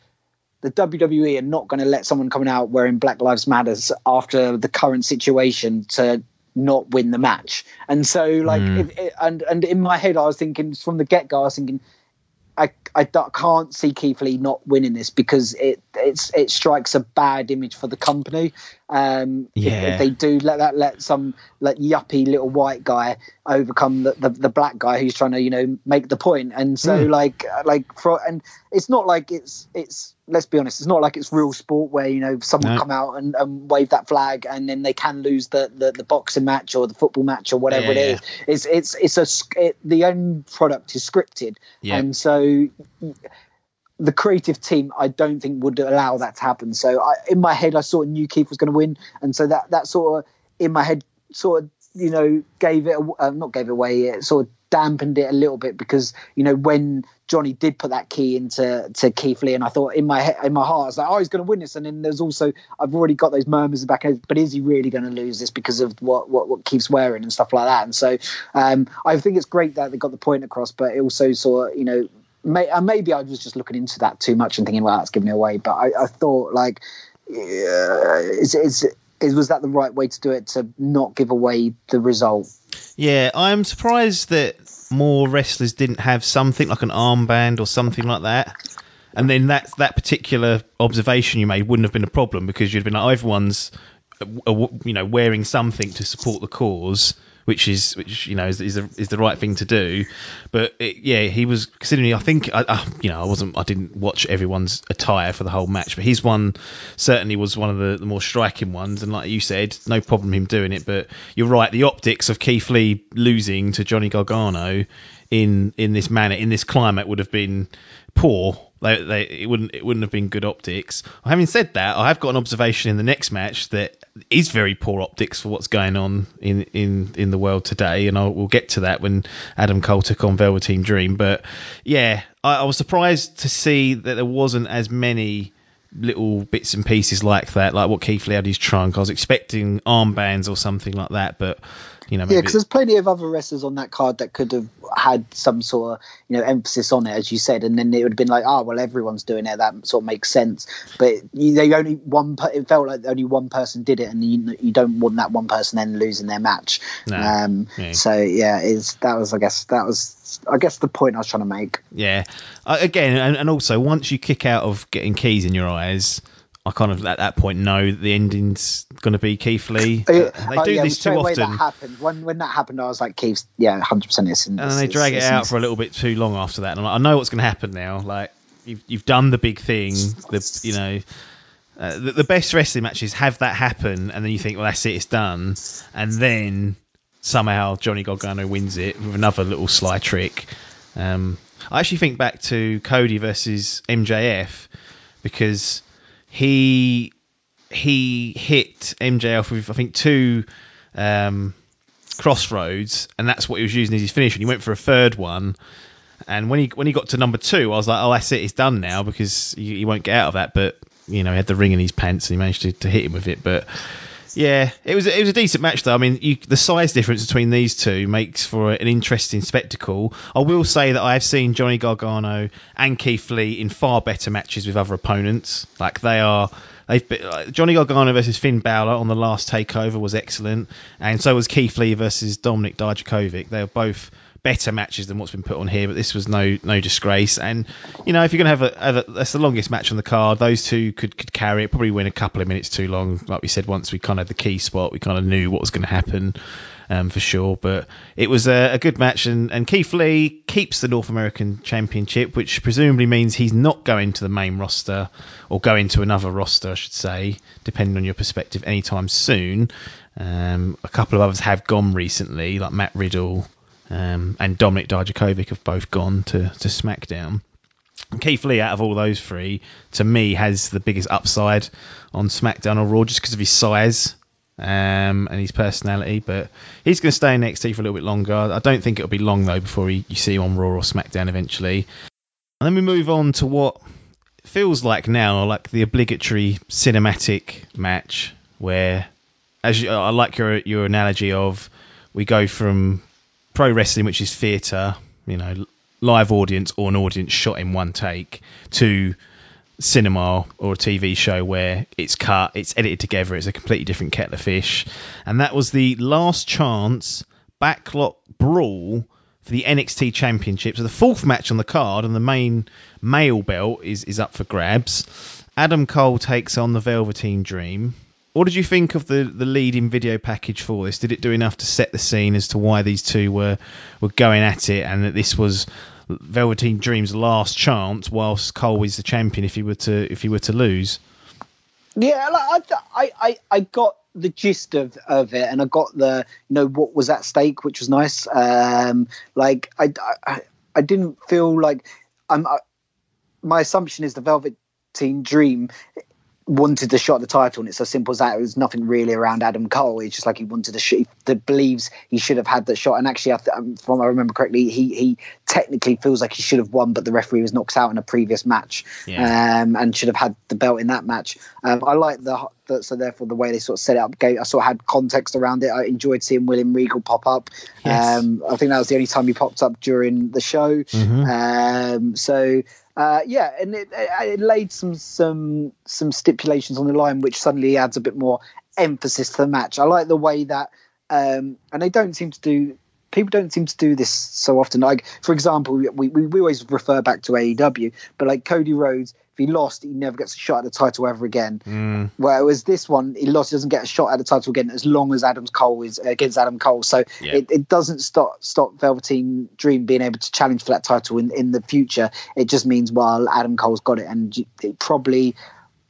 Speaker 3: the WWE are not going to let someone coming out wearing Black Lives Matters after the current situation to not win the match. And so, like,
Speaker 2: Mm.
Speaker 3: if, and and in my head, I was thinking from the get go, I was thinking. I, I can't see Keith Lee not winning this because it it's it strikes a bad image for the company. Um, if-
Speaker 2: Yeah.
Speaker 3: if, they do let that let some like yuppie little white guy overcome the, the, the black guy who's trying to you know make the point, and so
Speaker 2: Mm.
Speaker 3: like like for and it's not like it's it's let's be honest, it's not like it's real sport where you know someone
Speaker 2: No.
Speaker 3: come out and, and wave that flag and then they can lose the, the, the boxing match or the football match or whatever
Speaker 2: Yeah,
Speaker 3: it is. It's it's it's a it, the end product is scripted,
Speaker 2: Yeah.
Speaker 3: and so the creative team I don't think would allow that to happen. So I, in my head, I sort of knew Keith was going to win, and so that that sort of in my head sort of you know gave it uh, not gave it away, it sort of dampened it a little bit because you know when Johnny did put that key into to Keith Lee, and I thought in my in my heart I was like, oh, he's going to win this, and then there's also I've already got those murmurs back, but is he really going to lose this because of what what what Keith's wearing and stuff like that? And so um, I think it's great that they got the point across, but it also sort you know may, uh, maybe I was just looking into that too much and thinking, well, that's giving it away. But I, I thought, like, is, is was that the right way to do it to not give away the result?
Speaker 2: Yeah, I'm surprised that more wrestlers didn't have something like an armband or something like that. And then that that particular observation you made wouldn't have been a problem because you'd been like, everyone's, uh, you know, wearing something to support the cause, which is which you know is is the, is the right thing to do. But it, yeah, he was considering. I think I, I, you know I wasn't I didn't watch everyone's attire for the whole match, but his one certainly was one of the, the more striking ones. And like you said, no problem him doing it. But you're right, the optics of Keith Lee losing to Johnny Gargano in in this manner in this climate would have been poor. They, they, it wouldn't it wouldn't have been good optics. Having said that, I have got an observation in the next match that is very poor optics for what's going on in in, in the world today, and I'll, we'll get to that when Adam Cole took on Velveteen Dream. But yeah, I, I was surprised to see that there wasn't as many little bits and pieces like that, like what Keith Lee had in his trunk. I was expecting armbands or something like that, but you know,
Speaker 3: Yeah, because there's plenty of other wrestlers on that card that could have had some sort of you know emphasis on it, as you said, and then it would have been like, oh well, everyone's doing it. That sort of makes sense. But you, they only one. It felt like only one person did it, and you, you don't want that one person then losing their match.
Speaker 2: No.
Speaker 3: Um. So yeah, is that was I guess that was I guess the point I was trying to make.
Speaker 2: Yeah. Uh, again, and, and also once you kick out of getting keys in your eyes, I kind of at that point know the ending's going to be Keith Lee. They
Speaker 3: oh,
Speaker 2: do
Speaker 3: yeah,
Speaker 2: this too often,
Speaker 3: That happened when when that happened. I was like, Keith, yeah, hundred percent. It's
Speaker 2: and then they drag it out for a little bit too long after that. And I'm like, I know what's going to happen now. Like you've you've done the big thing. The you know. Uh, the, the best wrestling matches have that happen, and then you think, well, that's it, it's done, and then somehow Johnny Gargano wins it with another little sly trick. Um, I actually think back to Cody versus MJF because he he hit MJF with I think two um, Crossroads, and that's what he was using as his finish. And he went for a third one, and when he when he got to number two, I was like, oh, that's it, he's done now because he, he won't get out of that. But you know, he had the ring in his pants and he managed to, to hit him with it. But yeah, it was it was a decent match though. I mean, you, the size difference between these two makes for an interesting spectacle. I will say that I have seen Johnny Gargano and Keith Lee in far better matches with other opponents. Like they are. They've been, like, Johnny Gargano versus Finn Balor on the last takeover was excellent, and so was Keith Lee versus Dominik Dijakovic. They were both better matches than what's been put on here, but this was no no disgrace. And you know, if you're gonna have a, have a that's the longest match on the card, those two could could carry it. Probably win a couple of minutes too long, like we said. Once we kind of had the key spot, we kind of knew what was going to happen. Um, for sure, but it was a, a, good match, and, and Keith Lee keeps the North American Championship, which presumably means he's not going to the main roster or going to another roster, I should say, depending on your perspective, anytime soon. Um, a couple of others have gone recently, like Matt Riddle um, and Dominik Dijakovic have both gone to, to SmackDown. Keith Lee, out of all those three, to me has the biggest upside on SmackDown or Raw just because of his size um, and his personality. But he's going to stay in NXT for a little bit longer. I don't think it'll be long though before he, you see him on Raw or SmackDown eventually. And then we move on to what feels like now like the obligatory cinematic match where, as you, I like your your analogy of we go from pro wrestling, which is theatre, you know, live audience or an audience shot in one take, to cinema or a TV show where it's cut, it's edited together, it's a completely different kettle of fish. And that was the last chance backlot brawl for the NXT Championship. So the fourth match on the card and the main male belt is, is up for grabs. Adam Cole takes on the Velveteen Dream. What did you think of the, the leading video package for this? Did it do enough to set the scene as to why these two were, were going at it and that this was Velveteen Dream's last chance whilst Cole is the champion if he were to if he were to lose?
Speaker 3: Yeah, I, I, I got the gist of, of it and I got the you know what was at stake, which was nice. Um, like I, I, I didn't feel like I'm. I, my assumption is the Velvet Dream wanted the shot at the title, and it's as simple as that. It was nothing really around Adam Cole. It's just like he wanted the shot. He believes he should have had that shot. And actually, um, from I remember correctly, he he technically feels like he should have won, but the referee was knocked out in a previous match, yeah. um, and should have had the belt in that match. Um, I like the, the, so therefore the way they sort of set it up. I sort of had context around it. I enjoyed seeing William Regal pop up. Yes. Um, I think that was the only time he popped up during the show. Mm-hmm. Um, so uh, yeah, and it, it, laid some some some stipulations on the line, which suddenly adds a bit more emphasis to the match. I like the way that, um, and they don't seem to do. People don't seem to do this so often. Like, for example, we, we, we always refer back to AEW, but like Cody Rhodes, he lost, he never gets a shot at the title ever again. Mm. Whereas this one, he lost, he doesn't get a shot at the title again as long as Adam Cole is against Adam Cole. So yeah. it, it doesn't stop stop Velveteen Dream being able to challenge for that title in, in the future. It just means while Adam Cole's got it, and it probably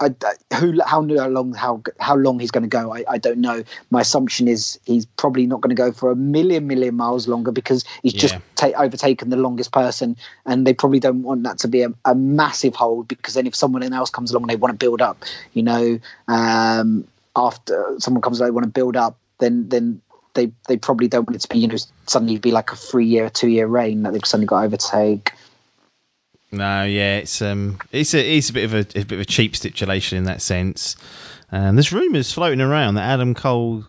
Speaker 3: I, who how long how how long he's going to go I, I don't know my assumption is he's probably not going to go for a million million miles longer because he's yeah. just ta- overtaken the longest person and they probably don't want that to be a, a, massive hold because then if someone else comes along and they want to build up you know um, after someone comes along they want to build up then then they they probably don't want it to be you know suddenly be like a three year two year reign that they've suddenly got to overtake
Speaker 2: no, yeah, it's um, it's a it's a bit of a, a bit of a cheap stipulation in that sense. Um, there's rumours floating around that Adam Cole,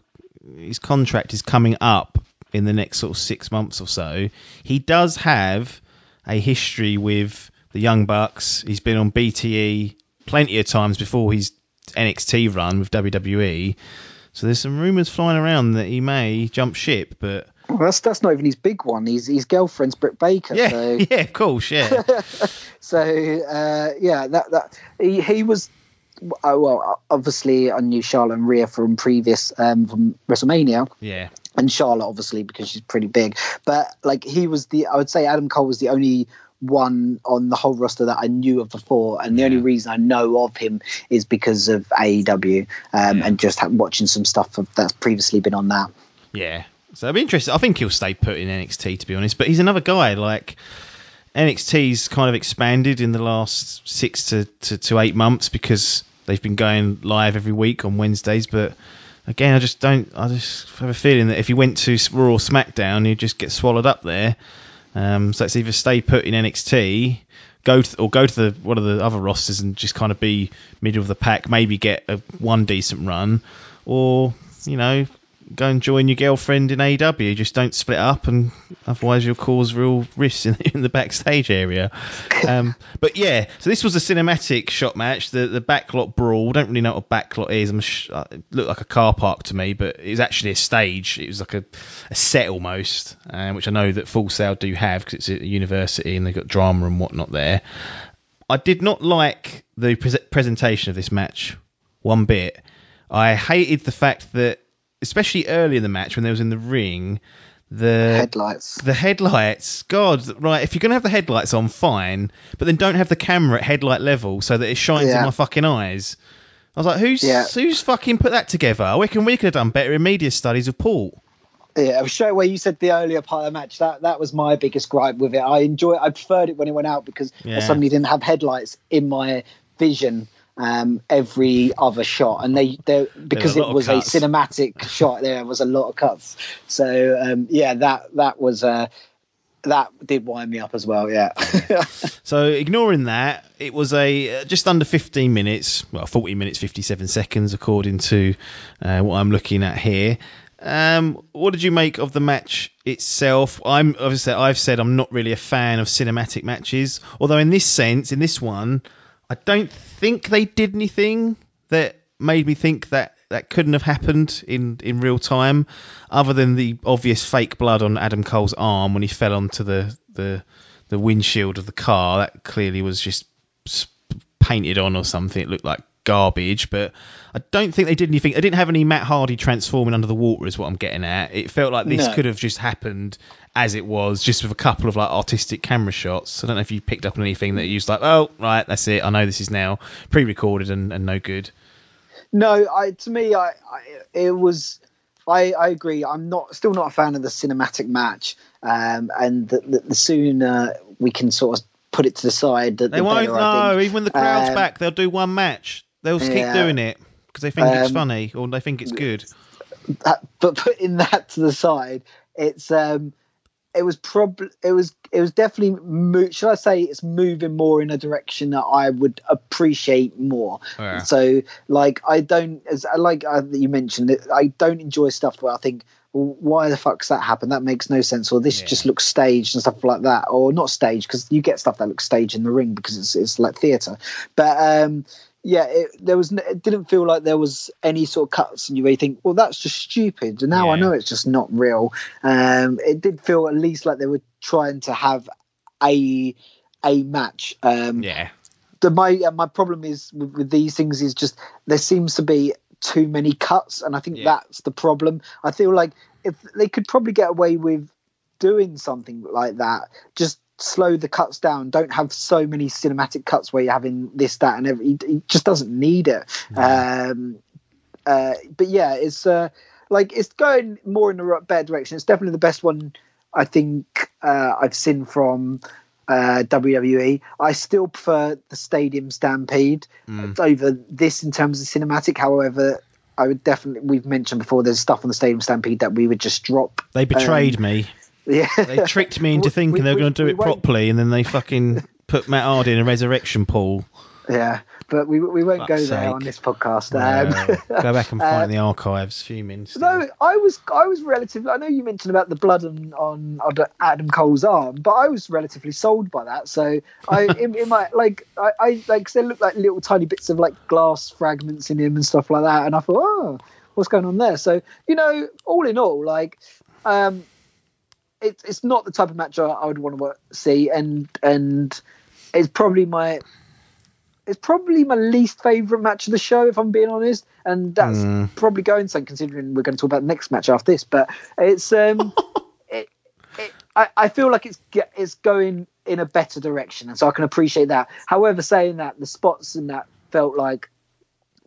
Speaker 2: his contract is coming up in the next sort of six months or so. He does have a history with the Young Bucks. He's been on BTE plenty of times before his NXT run with WWE. So there's some rumours flying around that he may jump ship, but
Speaker 3: well, that's that's not even his big one. His his girlfriend's Britt Baker.
Speaker 2: Yeah,
Speaker 3: so.
Speaker 2: yeah, of course, yeah.
Speaker 3: so uh, yeah, that that he he was. Uh, well, obviously, I knew Charlotte and Rhea from previous um, from WrestleMania.
Speaker 2: Yeah.
Speaker 3: And Charlotte, obviously, because she's pretty big. But like, he was the. I would say Adam Cole was the only one on the whole roster that I knew of before, and the yeah. only reason I know of him is because of AEW um, yeah. and just watching some stuff that's previously been on that.
Speaker 2: Yeah, so I'd be interested. I think he'll stay put in NXT to be honest. But he's another guy like NXT's kind of expanded in the last six to, to, to eight months because they've been going live every week on Wednesdays. But again, I just don't. I just have a feeling that if he went to Raw or SmackDown, he'd just get swallowed up there. Um, so it's either stay put in NXT, go to, or go to the one of the other rosters and just kind of be middle of the pack, maybe get a one decent run, or you know go and join your girlfriend in AW. Just don't split up, and otherwise you'll cause real risks in, in the backstage area. Um, but yeah, so this was a cinematic shot match. The the backlot brawl. Don't really know what a backlot is. I'm sh- uh, it looked like a car park to me, but it was actually a stage. It was like a, a set almost, um, which I know that Full Sail do have because it's a university and they've got drama and whatnot there. I did not like the pre- presentation of this match one bit. I hated the fact that especially early in the match when they was in the ring, the
Speaker 3: headlights.
Speaker 2: The headlights. God, right. If you're gonna have the headlights on, fine, but then don't have the camera at headlight level so that it shines
Speaker 3: Yeah.
Speaker 2: in my fucking eyes. I was like, who's
Speaker 3: Yeah.
Speaker 2: who's fucking put that together? I reckon we could have done better in media studies of Paul.
Speaker 3: Yeah, I was straight away you said the earlier part of the match. That that was my biggest gripe with it. I enjoy. I preferred it when it went out because
Speaker 2: Yeah.
Speaker 3: I suddenly didn't have headlights in my vision um, every other shot, and they they because it was a cinematic shot. There was a lot of cuts. So um, yeah, that that was uh, that did wind me up as well. Yeah.
Speaker 2: So ignoring that, it was a uh, just under 15 minutes, well 40 minutes 57 seconds according to uh, what I'm looking at here. Um, what did you make of the match itself? I'm obviously I've said I'm not really a fan of cinematic matches, although in this sense, in this one, I don't think they did anything that made me think that that couldn't have happened in in real time, other than the obvious fake blood on Adam Cole's arm when he fell onto the the the windshield of the car. That clearly was just painted on or something. It looked like garbage, but I don't think they did anything. They didn't have any Matt Hardy transforming under the water, is what I'm getting at. It felt like this
Speaker 3: No.
Speaker 2: could have just happened as it was, just with a couple of like artistic camera shots. I don't know if you picked up on anything that you was like, oh right, that's it. I know this is now pre-recorded and, and no good.
Speaker 3: No, I to me, I, I it was. I, I agree. I'm not still not a fan of the cinematic match, um, and the, the, the sooner we can sort of put it to the side, the,
Speaker 2: They
Speaker 3: the
Speaker 2: won't
Speaker 3: better, I
Speaker 2: know.
Speaker 3: think.
Speaker 2: Even when the crowd's
Speaker 3: Um,
Speaker 2: back, they'll do one match. They'll just keep doing it because they think it's
Speaker 3: Um,
Speaker 2: funny or they think it's good.
Speaker 3: That- but putting that to the side, it's um, it was probably it was it was definitely mo- should I say it's moving more in a direction that I would appreciate more.
Speaker 2: Yeah.
Speaker 3: So like I don't as I like uh, you mentioned I don't enjoy stuff where I think well, why the fuck's that happen? That makes no sense. Or this
Speaker 2: Yeah.
Speaker 3: just looks staged and stuff like that. Or not staged because you get stuff that looks staged in the ring because it's it's like theatre. But um, yeah, it, there was it didn't feel like there was any sort of cuts, and you really think, well, that's just stupid. And now I know it's just not real. Um, it did feel at least like they were trying to have a a match. Um,
Speaker 2: Yeah.
Speaker 3: the my uh, my problem is with, with these things is just there seems to be too many cuts, and I think
Speaker 2: Yeah.
Speaker 3: that's the problem. I feel like if they could probably get away with doing something like that, just slow the cuts down. Don't have so many cinematic cuts where you're having this, that, and every. It just doesn't need it. Um, uh, but yeah, it's uh, like it's going more in the right- better direction. It's definitely the best one I think uh, I've seen from uh, WWE. I still prefer the Stadium Stampede over this in terms of cinematic. However, I would definitely we've mentioned before there's stuff on the Stadium Stampede that we would just drop.
Speaker 2: They betrayed
Speaker 3: Um,
Speaker 2: me.
Speaker 3: Yeah,
Speaker 2: They tricked me into
Speaker 3: We-
Speaker 2: thinking they were
Speaker 3: we-
Speaker 2: going to do
Speaker 3: we
Speaker 2: it properly, and then they fucking put Matt Hardy in a resurrection pool.
Speaker 3: Yeah, but we we won't go
Speaker 2: Fuck's
Speaker 3: there on this podcast. Um,
Speaker 2: go back and find the archives. Fuming.
Speaker 3: No, I was I was relatively. I know you mentioned about the blood on, on Adam Cole's arm, but I was relatively sold by that. So I in, in my like I, I like 'cause there looked like little tiny bits of like glass fragments in him and stuff like that, and I thought, oh, what's going on there? So you know, all in all, like, um, it's it's not the type of match I, I would want to see, and and it's probably my it's probably my least favorite match of the show, if I'm being honest, and that's
Speaker 2: Mm.
Speaker 3: probably going some considering we're going to talk about the next match after this. But it's um, it, it, I, I feel like it's it's going in a better direction, and so I can appreciate that. However, saying that the spots in that felt like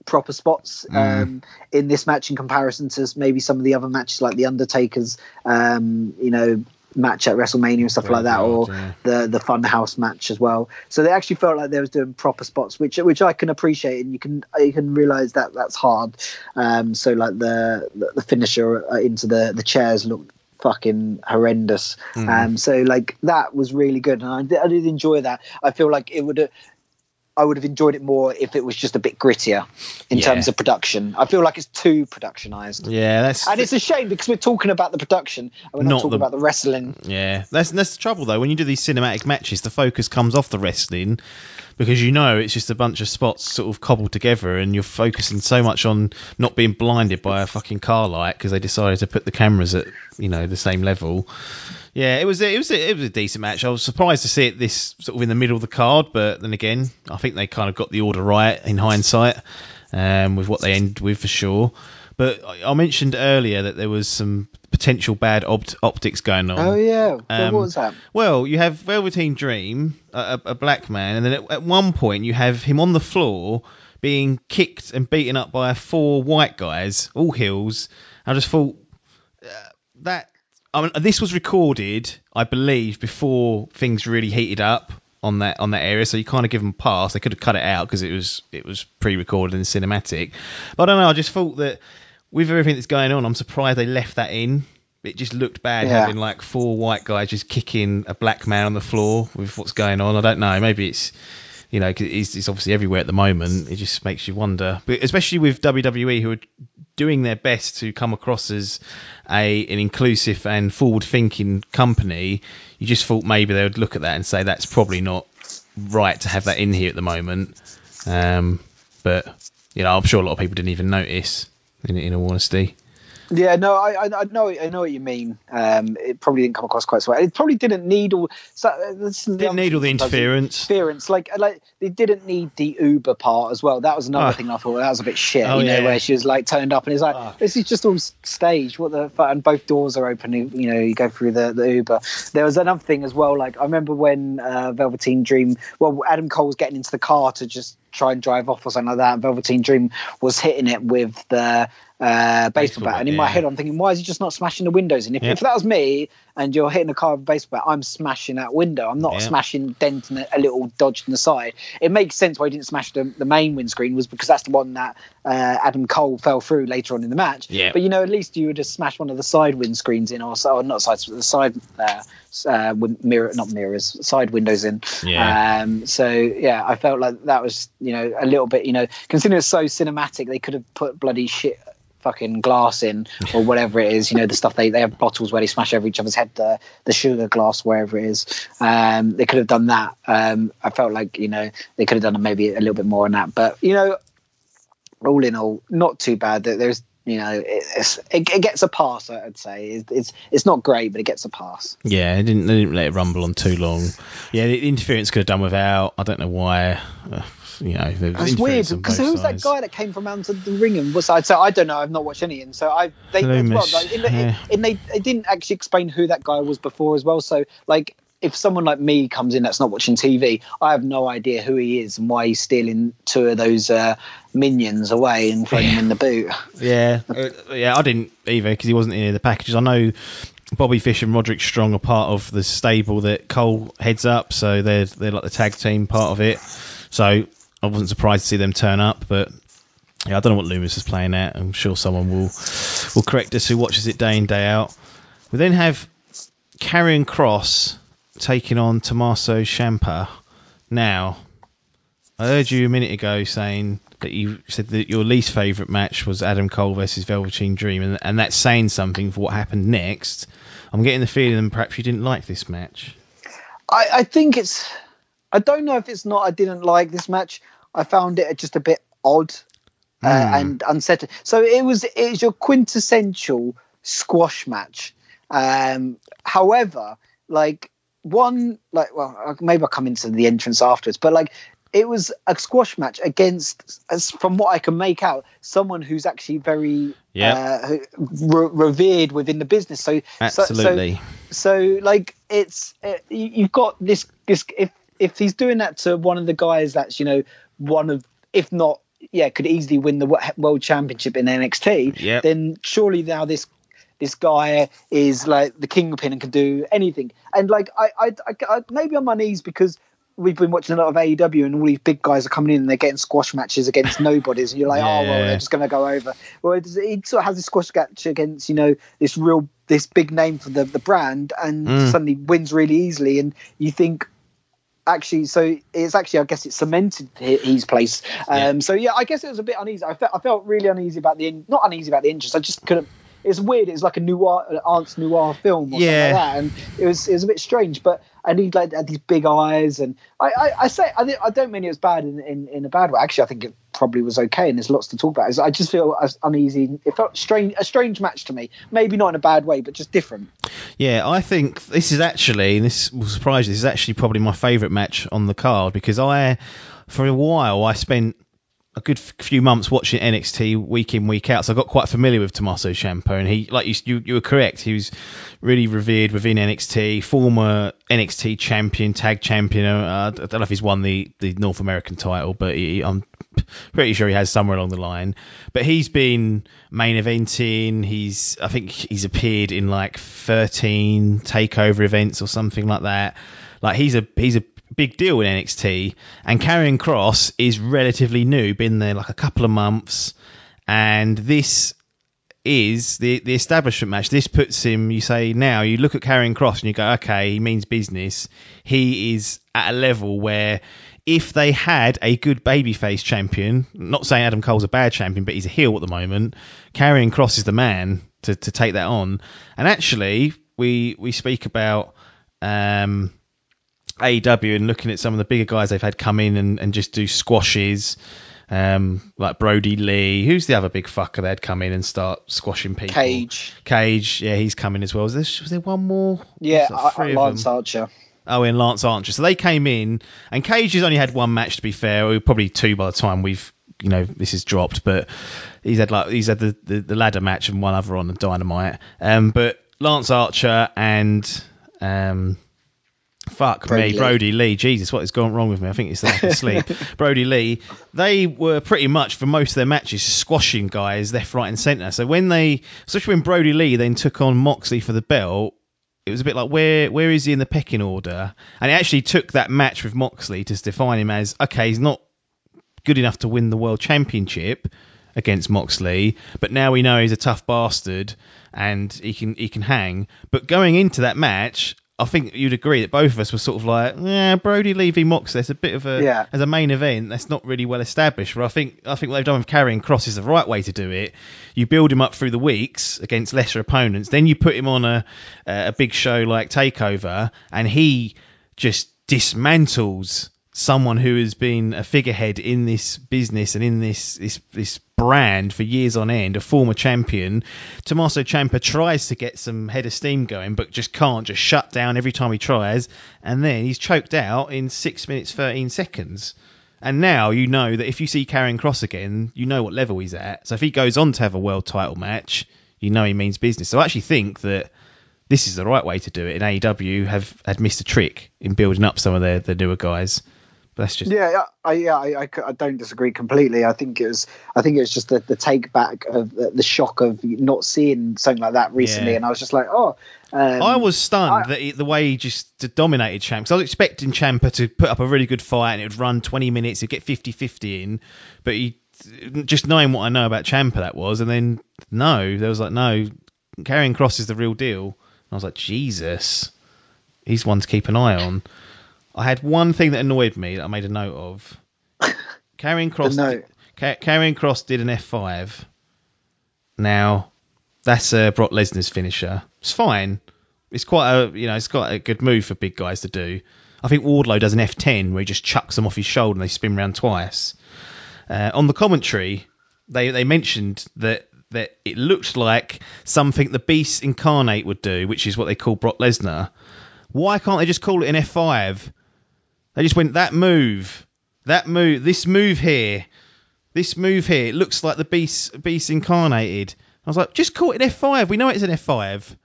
Speaker 3: proper spots um, in this match in comparison to maybe some of the other matches like the Undertaker's, um, you know, match at WrestleMania and stuff like that, or
Speaker 2: Graveyard,
Speaker 3: the the Funhouse match as well. So they actually felt like they was doing proper spots, which which I can appreciate, and you can you can realize that that's hard. Um, so like the the, finisher uh, into the the chairs looked fucking horrendous. Um, so like that was really good, and I did, I did enjoy that. I feel like it would. I would have enjoyed it more if it was just a bit grittier in
Speaker 2: Yeah.
Speaker 3: terms of production. I feel like it's too productionized.
Speaker 2: Yeah, that's
Speaker 3: And it's a shame because we're talking about the production and we're not,
Speaker 2: Not
Speaker 3: talking
Speaker 2: the-
Speaker 3: about the wrestling.
Speaker 2: Yeah, that's that's the trouble though. When you do these cinematic matches, the focus comes off the wrestling because you know it's just a bunch of spots sort of cobbled together, and you're focusing so much on not being blinded by a fucking car light because they decided to put the cameras at you know the same level. Yeah, it was a, it was a, it was a decent match. I was surprised to see it this sort of in the middle of the card, but then again, I think they kind of got the order right in hindsight um, with what they ended with for sure. But I I mentioned earlier that there was some potential bad opt- optics going on.
Speaker 3: Oh yeah, Well,
Speaker 2: Um,
Speaker 3: what was that?
Speaker 2: Well, you have Velveteen Dream, a, a, a black man, and then at, at one point you have him on the floor being kicked and beaten up by four white guys, all heels. I just thought uh, that. I mean, this was recorded, I believe, before things really heated up on that on that area. So you kind of give them a pass. They could have cut it out because it was it was pre-recorded and cinematic. But I don't know. I just thought that with everything that's going on, I'm surprised they left that in. It just looked bad
Speaker 3: Yeah.
Speaker 2: having like four white guys just kicking a black man on the floor with what's going on. I don't know. Maybe it's you know 'cause it's, it's obviously everywhere at the moment. It just makes you wonder, but especially with WWE who are doing their best to come across as a an inclusive and forward thinking company. You just thought maybe they would look at that and say that's probably not right to have that in here at the moment. Um, but you know, I'm sure a lot of people didn't even notice. In, in all honesty,
Speaker 3: Yeah, no, I, I, know, I know what you mean. Um, it probably didn't come across quite so well. It probably didn't need all. So, uh,
Speaker 2: didn't need all the interference.
Speaker 3: Interference, like, like they didn't need the Uber part as well. That was another
Speaker 2: Ah.
Speaker 3: thing I thought that was a bit shit.
Speaker 2: Oh,
Speaker 3: you know,
Speaker 2: yeah.
Speaker 3: where she was like turned up and it's like
Speaker 2: Ah.
Speaker 3: this is just all staged. What the fuck? And both doors are open. You know, you go through the, the Uber. There was another thing as well. Like I remember when uh, Velveteen Dream. Well, Adam Cole was getting into the car to just try and drive off or something like that. And Velveteen Dream was hitting it with the uh, baseball, bat, and in my head I'm thinking, why is he just not smashing the windows? And if,
Speaker 2: Yeah.
Speaker 3: if that was me and you're hitting a car with a baseball bat, I'm smashing that window. I'm not
Speaker 2: Yeah.
Speaker 3: smashing, denting a, a little dodge in the side. It makes sense why he didn't smash the, the main windscreen was because that's the one that uh, Adam Cole fell through later on in the match.
Speaker 2: Yeah.
Speaker 3: But you know, at least you would have smashed one of the side windscreens in, or, so, or not sides, but the side uh, uh, mirror, not mirrors, side windows in.
Speaker 2: Yeah.
Speaker 3: Um, so yeah, I felt like that was you know a little bit you know considering it's so cinematic, they could have put bloody shit fucking glass in or whatever it is you know the stuff they they have bottles where they smash over each other's head the the sugar glass wherever it is um they could have done that um i felt like you know they could have done maybe a little bit more on that but you know all in all not too bad There- there's you know it, it gets a pass i'd say it's, it's it's not great but it gets a pass
Speaker 2: yeah, they didn't they didn't let it rumble on too long. Yeah, the interference could have done without. I don't know why. You know,
Speaker 3: It's weird because who's that guy that came from out of the ring and was I? So I don't know. I've not watched any, and so I they as well, like, in the,
Speaker 2: yeah.
Speaker 3: and they they didn't actually explain who that guy was before as well. So like. If someone like me comes in that's not watching TV, I have no idea who he is and why he's stealing two of those uh, minions away and throwing them in the boot.
Speaker 2: Yeah, uh, yeah, I didn't either because he wasn't in any of the packages. I know Bobby Fish and Roderick Strong are part of the stable that Cole heads up, so they're they're like the tag team part of it. So I wasn't surprised to see them turn up, but yeah, I don't know what Lumis is playing at. I'm sure someone will will correct us who watches it day in day out. We then have Karrion Kross taking on Tommaso Ciampa. Now, I heard you a minute ago saying that you said that your least favourite match was Adam Cole versus Velveteen Dream, and, and that's saying something for what happened next. I'm getting the feeling that perhaps you didn't like this match.
Speaker 3: I, I think it's. I don't know if it's not. I didn't like this match. I found it just a bit odd uh, and unsettling. So it was. It was your quintessential squash match. Um, however, like one, like well, maybe I'll come into the entrance afterwards, but like it was a squash match against, as from what I can make out, someone who's actually very
Speaker 2: Yeah.
Speaker 3: uh, re- revered within the business. So so- so,
Speaker 2: Absolutely.
Speaker 3: so like it's uh, you've got this this if if he's doing that to one of the guys that's you know one of if not yeah could easily win the world championship in NXT
Speaker 2: Yep.
Speaker 3: then surely now this this guy is like the kingpin and can do anything. And like I, I, I, I maybe on my knees because we've been watching a lot of AEW and all these big guys are coming in and they're getting squash matches against nobodies and you're like, yeah. oh well, they're just going to go over. Well, he sort of has a squash match against you know this real this big name for the the brand and mm. suddenly wins really easily and you think. Actually, so it's actually, I guess, it cemented his place. Um, yeah. So yeah, I guess it was a bit uneasy. I felt, I felt really uneasy about the, in- not uneasy about the interest. I just couldn't it's weird. It's like a noir, an Ants noir film or yeah. something like that, and it was it was a bit strange. But and he like had these big eyes, and I I, I say I, I don't mean it was bad in, in, in a bad way. Actually, I think it probably was okay, and there's lots to talk about. I just feel uneasy. It felt strange, a strange match to me. Maybe not in a bad way, but just different.
Speaker 2: Yeah, I think this is actually, this will surprise you. This is actually probably my favourite match on the card because I, for a while, I spent a good few months watching NXT week in week out, so I got quite familiar with Tommaso Ciampa, and he, like you, you, were correct, he was really revered within NXT, former NXT champion, tag champion. Uh, I don't know if he's won the, the North American title, but he, I'm pretty sure he has somewhere along the line. But he's been main eventing. He's, I think he's appeared in like 13 takeover events or something like that. Like he's a he's a big deal in NXT. And Karrion Kross is relatively new, been there like a couple of months. And this is the the establishment match. This puts him. You say now you look at Karrion Kross and you go, okay, he means business. He is at a level where if they had a good babyface champion, not saying Adam Cole's a bad champion, but he's a heel at the moment. Karrion Cross is the man to, to take that on. And actually, we we speak about um, AEW and looking at some of the bigger guys they've had come in and, and just do squashes, um, like Brodie Lee. Who's the other big fucker that come in and start squashing people?
Speaker 3: Cage.
Speaker 2: Cage, yeah, he's coming as well. Was there, was there one more?
Speaker 3: Yeah, I, Lance Archer.
Speaker 2: Oh, and Lance Archer. So they came in, and Cage has only had one match to be fair, probably two by the time we've you know this is dropped, but he's had like he's had the, the, the ladder match and one other on the Dynamite. Um, but Lance Archer and um, Fuck Brodie me, Lee. Brodie Lee. Jesus, what has gone wrong with me? I think it's the lack of sleep. Brodie Lee. They were pretty much for most of their matches squashing guys left, right, and centre. So when they, especially when Brodie Lee then took on Moxley for the belt, it was a bit like where where is he in the pecking order? And it actually took that match with Moxley to define him as okay, he's not good enough to win the world championship against Moxley, but now we know he's a tough bastard and he can he can hang. But going into that match, I think you'd agree that both of us were sort of like, yeah, Brody Levy Mox. There's a bit of a yeah. as a main event that's not really well established. But I think I think what they've done with Karrion Kross is the right way to do it. You build him up through the weeks against lesser opponents, then you put him on a a big show like Takeover, and he just dismantles someone who has been a figurehead in this business and in this this this brand for years on end, a former champion. Tommaso Ciampa tries to get some head of steam going, but just can't, just shut down every time he tries, and then he's choked out in six minutes thirteen seconds. And now you know that if you see Karrion Kross again, you know what level he's at. So if he goes on to have a world title match, you know he means business. So I actually think that this is the right way to do it. And AEW have had missed a trick in building up some of their, their newer guys. That's just
Speaker 3: yeah, I, yeah, I, I, I, don't disagree completely. I think it was, I think it was just the, the take back of the, the shock of not seeing something like that recently, yeah. and I was just like, oh. Um,
Speaker 2: I was stunned I, that he, the way he just dominated Champ. I was expecting Ciampa to put up a really good fight and it would run 20 minutes, he'd get 50-50 in, but he just knowing what I know about Ciampa that was, and then no, there was like no, Karrion Kross is the real deal. And I was like, Jesus, he's one to keep an eye on. I had one thing that annoyed me that I made a note of. Karrion Kross. Did, Karrion Kross did an F5. Now, that's uh, Brock Lesnar's finisher. It's fine. It's quite a you know it's quite a good move for big guys to do. I think Wardlow does an F10 where he just chucks them off his shoulder and they spin around twice. Uh, on the commentary, they they mentioned that that it looked like something the Beast Incarnate would do, which is what they call Brock Lesnar. Why can't they just call it an F5? They just went that move, that move, this move here, this move here. It looks like the beast, beast incarnated. I was like, just call it an F5. We know it's an F5.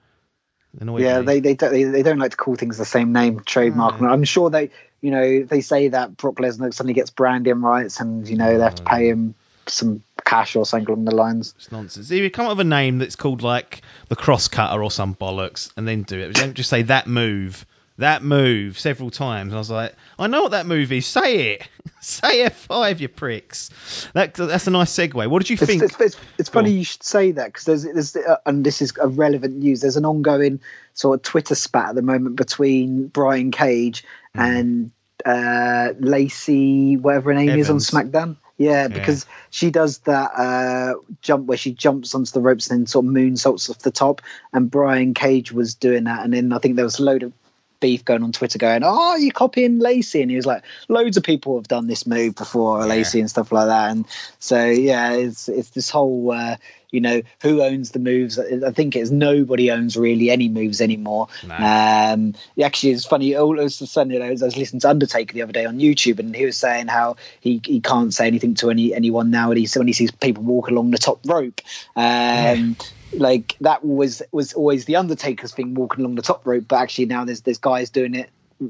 Speaker 3: Yeah, they, they don't they, they, don't like to call things the same name trademark. Hmm. I'm sure they you know they say that Brock Lesnar suddenly gets branding rights and you know they have to hmm. pay him some cash or something along the lines.
Speaker 2: It's nonsense. If you come up with a name that's called like the cross cutter or some bollocks, and then do it. Don't just say that move, that move several times. I was like, I know what that move is. Say it. say F5, you pricks. That, that's a nice segue. What did you
Speaker 3: It's,
Speaker 2: think?
Speaker 3: it's, it's, it's funny
Speaker 2: on.
Speaker 3: you should say that because there's, there's uh, and this is a relevant news. There's an ongoing sort of Twitter spat at the moment between Brian Cage
Speaker 2: Mm.
Speaker 3: and uh, Lacey, whatever her name is on SmackDown. Yeah, because she does that uh, jump where she jumps onto the ropes and then sort of moonsaults off the top. And Brian Cage was doing that, and then I think there was a load of beef going on Twitter going, "Oh, you copying Lacey?" And he was like, "Loads of people have done this move before, Lacey and stuff like that." And so yeah, it's it's this whole uh, you know who owns the moves. I think it's nobody owns really any moves anymore.
Speaker 2: No.
Speaker 3: Um, yeah, actually, it's funny. All of a sudden, you know, I was listening to Undertaker the other day on YouTube, and he was saying how he, he can't say anything to any anyone now when he when he sees people walk along the top rope. Um, Like that was was always the Undertaker's thing, walking along the top rope. But actually, now there's there's guys doing it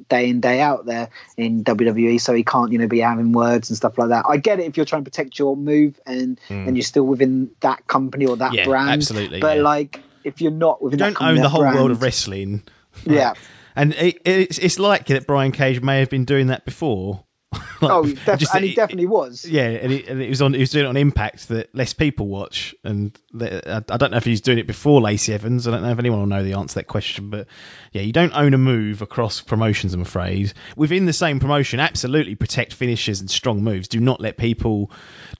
Speaker 3: day in day out there in WWE, so he can't you know be having words and stuff like that. I get it if you're trying to protect your move and hmm. and you're still within that company or that.
Speaker 2: Yeah,
Speaker 3: brand.
Speaker 2: absolutely,
Speaker 3: But
Speaker 2: yeah.
Speaker 3: like if you're not
Speaker 2: you
Speaker 3: within that
Speaker 2: don't
Speaker 3: company,
Speaker 2: own the whole world of wrestling.
Speaker 3: Yeah.
Speaker 2: And it, it's, it's like that Brian Cage may have been doing that before. Like,
Speaker 3: Oh, def-
Speaker 2: just
Speaker 3: and he definitely was.
Speaker 2: Yeah, and it, and it was on. He was doing it on Impact that less people watch, and the, I, I don't know if he was doing it before Lacey Evans. I don't know if anyone will know the answer to that question, but yeah, you don't own a move across promotions. I'm afraid within the same promotion, absolutely protect finishes and strong moves. Do not let people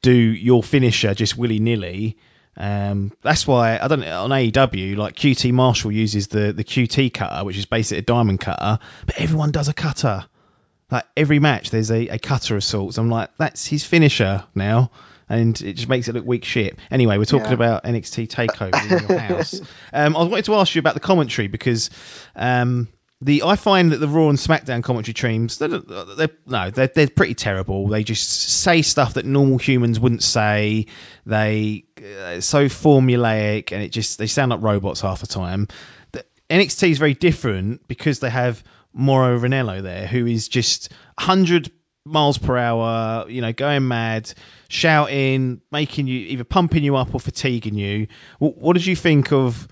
Speaker 2: do your finisher just willy nilly. Um, that's why I don't on AEW like QT Marshall uses the the QT cutter, which is basically a diamond cutter, but everyone does a cutter. Like every match, there's a, a cutter assault. So I'm like, that's his finisher now, and it just makes it look weak shit. Anyway, we're talking
Speaker 3: Yeah.
Speaker 2: about NXT Takeover in your house. Um, I wanted to ask you about the commentary because um, the I find that the Raw and SmackDown commentary teams, they're, they're no, they're, they're pretty terrible. They just say stuff that normal humans wouldn't say. They uh, so formulaic, and it just they sound like robots half the time. The, NXT is very different because they have Mauro Ranallo there, who is just 100 miles per hour, you know, going mad, shouting, making you either pumping you up or fatiguing you. What, what did you think of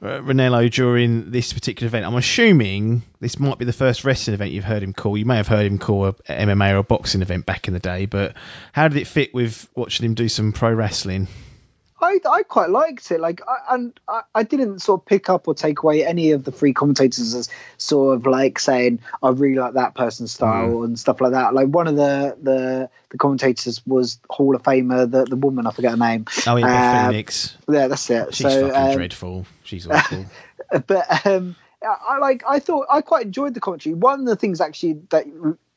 Speaker 2: uh, Ranello during this particular event? I'm assuming this might be the first wrestling event you've heard him call. You may have heard him call a MMA or a boxing event back in the day, but how did it fit with watching him do some pro wrestling?
Speaker 3: I, I quite liked it. Like, I, and I, I didn't sort of pick up or take away any of the free commentators as sort of like saying I really like that person's style
Speaker 2: Mm.
Speaker 3: and stuff like that. Like one of the the, the commentators was Hall of Famer, the the woman I forget her name.
Speaker 2: Oh, yeah,
Speaker 3: Uh,
Speaker 2: Phoenix.
Speaker 3: Yeah, that's it.
Speaker 2: She's
Speaker 3: so,
Speaker 2: fucking
Speaker 3: um,
Speaker 2: dreadful. She's awful.
Speaker 3: but um, I I like. I thought I quite enjoyed the commentary. One of the things actually that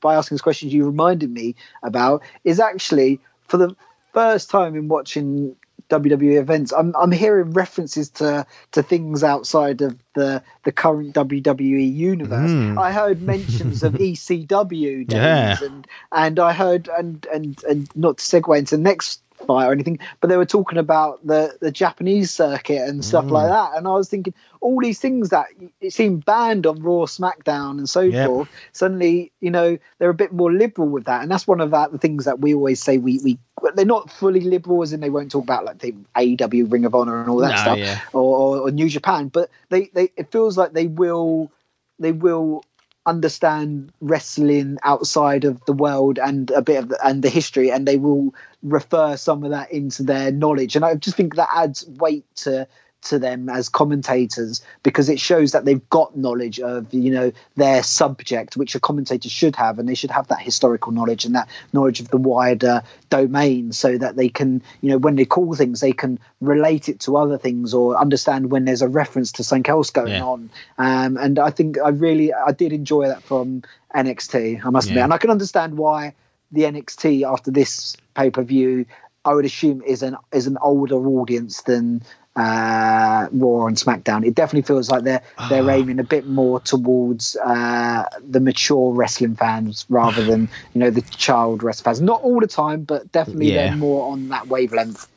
Speaker 3: by asking this question you reminded me about is actually for the first time in watching WWE events, I'm I'm hearing references to to things outside of the the current WWE universe.
Speaker 2: Mm.
Speaker 3: I heard mentions of ECW days,
Speaker 2: Yeah.
Speaker 3: and and I heard and and and not to segue into the next fight or anything, but they were talking about the the Japanese circuit and stuff like mm. that, and I was thinking all these things that it seemed banned on Raw, SmackDown, and so
Speaker 2: Yep.
Speaker 3: forth. Suddenly, you know, they're a bit more liberal with that, and that's one of that, the things that we always say we we they're not fully liberal, as in they won't talk about like the AEW, Ring of Honor, and all that
Speaker 2: No,
Speaker 3: stuff,
Speaker 2: yeah.
Speaker 3: or, or, or New Japan, but they they it feels like they will they will understand wrestling outside of the world and a bit of the, and the history and they will refer some of that into their knowledge. And i just think that adds weight to to them as commentators because it shows that they've got knowledge of you know their subject which a commentator should have and they should have that historical knowledge and that knowledge of the wider domain so that they can you know when they call things they can relate it to other things or understand when there's a reference to something else going
Speaker 2: Yeah.
Speaker 3: on. Um, and i think i really i did enjoy that from nxt i must admit. And i can understand why the nxt after this pay-per-view i would assume is an is an older audience than uh, Raw and SmackDown. It definitely feels like they're they're
Speaker 2: Ah.
Speaker 3: aiming a bit more towards uh, the mature wrestling fans rather than you know the child wrestling fans. Not all the time, but definitely
Speaker 2: Yeah.
Speaker 3: they're more on that wavelength.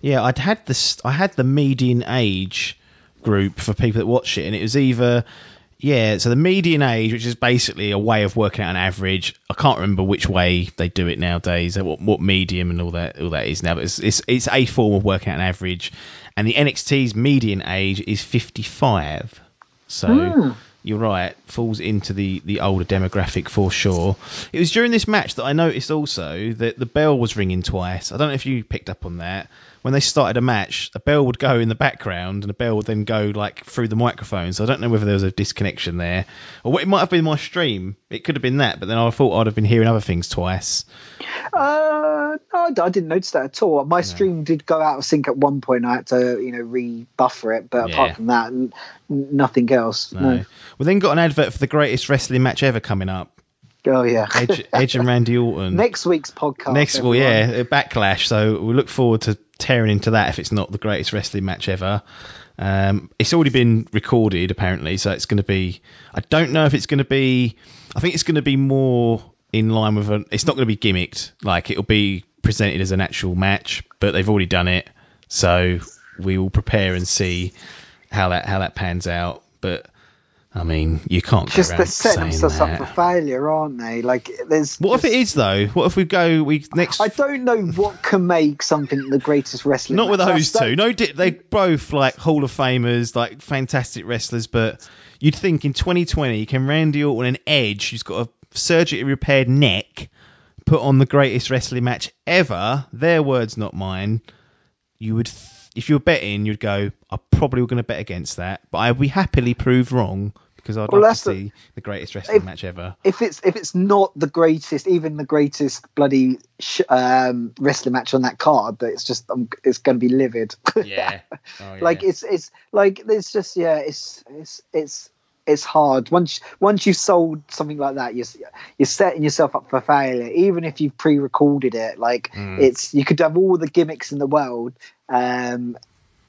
Speaker 2: Yeah, I'd had this. I had the median age group for people that watch it, and it was either Yeah, so the median age, which is basically a way of working out an average. I can't remember which way they do it nowadays, what, what medium and all that all that is now, but it's, it's it's a form of working out an average. And the NXT's median age is 55. So
Speaker 3: Hmm.
Speaker 2: you're right, falls into the the older demographic for sure. It was during this match that I noticed also that the bell was ringing twice. I don't know if you picked up on that. When they started a match, a bell would go in the background and a bell would then go like through the microphone. So I don't know whether there was a disconnection there, or what it might have been my stream. It could have been that, but then I thought I'd have been hearing other things twice.
Speaker 3: Uh, no, I didn't notice that at all. My stream did go out of sync at one point. I had to, you know, re-buffer it, but
Speaker 2: Yeah.
Speaker 3: apart from that, n- nothing else.
Speaker 2: No.
Speaker 3: No.
Speaker 2: We then got an advert for the greatest wrestling match ever coming up.
Speaker 3: Oh yeah.
Speaker 2: Edge, Edge and Randy Orton.
Speaker 3: Next week's podcast.
Speaker 2: Next, well,
Speaker 3: everyone.
Speaker 2: yeah, backlash. So we look forward to tearing into that if it's not the greatest wrestling match ever. Um, it's already been recorded apparently, so it's going to be. I don't know if it's going to be. I think it's going to be more in line with a. It's not going to be gimmicked. Like it'll be presented as an actual match, but they've already done it, so we will prepare and see how that how that pans out. But I mean, you can't
Speaker 3: Just they're setting themselves up for failure, aren't they? Like, there's.
Speaker 2: What if it is though? What if we go we next?
Speaker 3: I don't know what can make something the greatest wrestling.
Speaker 2: Not with those two. No, di- they both like Hall of Famers, like fantastic wrestlers. But you'd think in 2020, can Randy Orton and Edge, who's got a surgically repaired neck, put on the greatest wrestling match ever? Their words, not mine. You would, th- if you were betting, you'd go, I probably were going to bet against that, but I'd be happily proved wrong because I'd
Speaker 3: Well,
Speaker 2: like to
Speaker 3: the-
Speaker 2: see the greatest wrestling
Speaker 3: If-
Speaker 2: match ever.
Speaker 3: if it's if it's not the greatest, even the greatest bloody sh- um, wrestling match on that card, that it's just um, it's going to be livid.
Speaker 2: Yeah. Oh, yeah.
Speaker 3: like it's it's like it's just yeah, it's it's it's it's hard once once you've sold something like that, you're you're setting yourself up for failure. Even if you've pre-recorded it, like
Speaker 2: Mm.
Speaker 3: it's you could have all the gimmicks in the world. Um,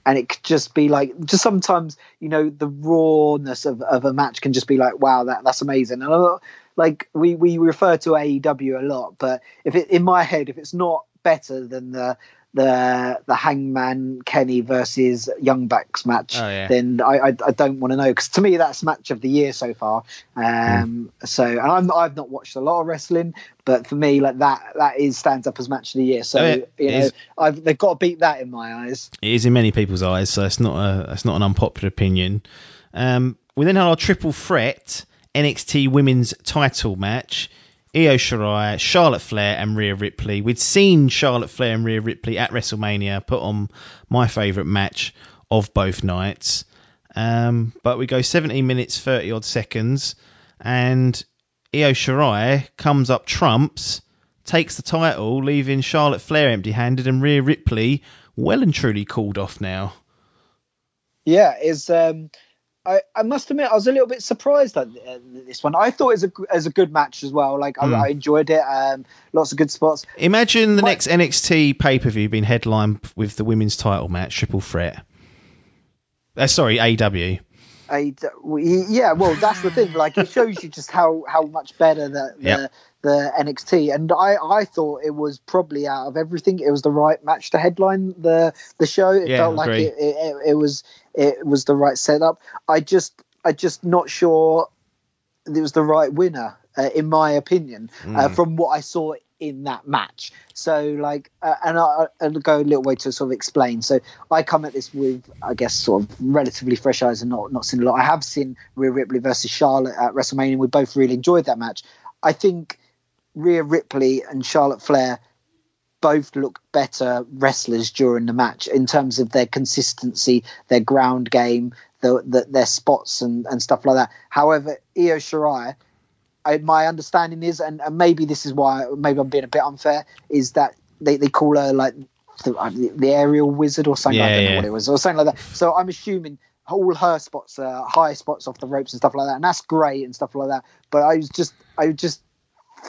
Speaker 3: and it could just be like just sometimes you know the rawness of, of a match can just be like wow that that's amazing. And like we we refer to AEW a lot but if it in my head if it's not better than the the the Hangman Kenny versus Young Bucks match
Speaker 2: Oh, yeah.
Speaker 3: then I I, I don't want to know because to me that's match of the year so far um so and I'm I've not watched a lot of wrestling but for me like that that is stands up as match of the year so
Speaker 2: Oh, yeah.
Speaker 3: you know. I've they've got to beat that in my eyes
Speaker 2: It is in many people's eyes, so it's not a it's not an unpopular opinion. Um, we then had our triple threat NXT Women's Title match: Io Shirai, Charlotte Flair, and Rhea Ripley. We'd seen Charlotte Flair and Rhea Ripley at WrestleMania put on my favourite match of both nights. Um, but we go 17 minutes 30 odd seconds, and Io Shirai comes up trumps, takes the title, leaving Charlotte Flair empty-handed, and Rhea Ripley well and truly called off now.
Speaker 3: Yeah, is um, I, I must admit I was a little bit surprised at this one. I thought it was a as a good match as well. Like
Speaker 2: Hmm.
Speaker 3: I, I enjoyed it. Um, lots of good spots.
Speaker 2: Imagine the
Speaker 3: My-
Speaker 2: next NXT pay-per-view being headlined with the women's title match, triple threat. Uh, sorry, AW.
Speaker 3: I, we- yeah, well that's the thing. Like it shows you just how how much better the the,
Speaker 2: Yep.
Speaker 3: the NXT. And I I thought it was probably out of everything, it was the right match to headline the the show. It
Speaker 2: Yeah,
Speaker 3: felt like it, it, it, it was it was the right setup. I just I just not sure it was the right winner, uh, in my opinion, uh,
Speaker 2: Mm.
Speaker 3: from what I saw in that match. So, like, uh, and I, I'll go a little way to sort of explain. So, I come at this with, I guess, sort of relatively fresh eyes and not not seen a lot. I have seen Rhea Ripley versus Charlotte at WrestleMania. We both really enjoyed that match. I think Rhea Ripley and Charlotte Flair both looked better wrestlers during the match in terms of their consistency, their ground game, the, the, their spots and, and stuff like that. However, Io Shirai, I, my understanding is, and, and maybe this is why maybe I'm being a bit unfair, is that they, they call her like the, uh, the aerial wizard or something. I
Speaker 2: Yeah,
Speaker 3: don't know what it was or something like that. So I'm assuming all her spots are high spots off the ropes and stuff like that, and that's great and stuff like that. But I was just I just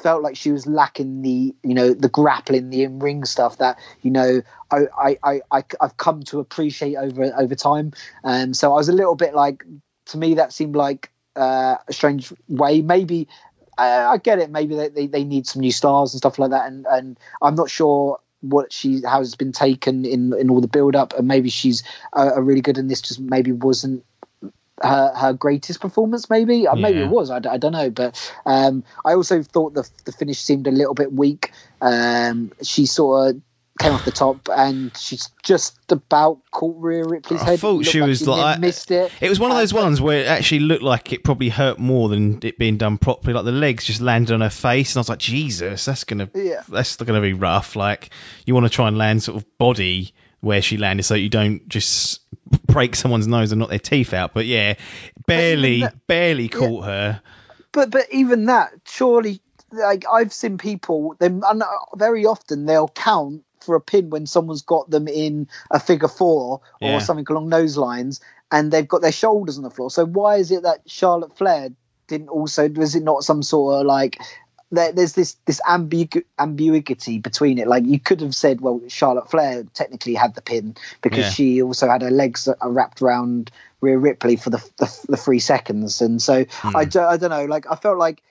Speaker 3: felt like she was lacking the you know the grappling the in ring stuff that you know I, I I I I've come to appreciate over over time and so I was a little bit like to me that seemed like uh, a strange way maybe uh, I get it maybe they, they, they need some new stars and stuff like that and and I'm not sure what she how it's been taken in in all the build up and maybe she's uh, a really good and this just maybe wasn't her, her greatest performance. Maybe uh, maybe it was. I don't know. But um, I also thought the the finish seemed a little bit weak. Um, she sort of came off the top and she's just about caught Rhea Ripley's
Speaker 2: I
Speaker 3: head.
Speaker 2: I
Speaker 3: thought
Speaker 2: she was
Speaker 3: she
Speaker 2: like-
Speaker 3: missed it.
Speaker 2: It was one of those
Speaker 3: Uh,
Speaker 2: ones where it actually looked like it probably hurt more than it being done properly. Like the legs just landed on her face, and I was like, Jesus, that's gonna
Speaker 3: Yeah.
Speaker 2: that's gonna be rough. Like you want to try and land sort of body where she landed, so you don't just break someone's nose and knock their teeth out. But yeah, barely
Speaker 3: that-
Speaker 2: barely caught her.
Speaker 3: but but even that surely like i've seen people they and very often they'll count for a pin when someone's got them in a figure four or
Speaker 2: Yeah.
Speaker 3: something along those lines and they've got their shoulders on the floor so why is it that charlotte flair didn't also was it not some sort of like there, there's this this ambigu- ambiguity between it. Like you could have said, well, Charlotte Flair technically had the pin because
Speaker 2: Yeah.
Speaker 3: she also had her legs uh, wrapped around Rhea Ripley for the the, the three seconds, and so I, do, I don't know. Like I felt like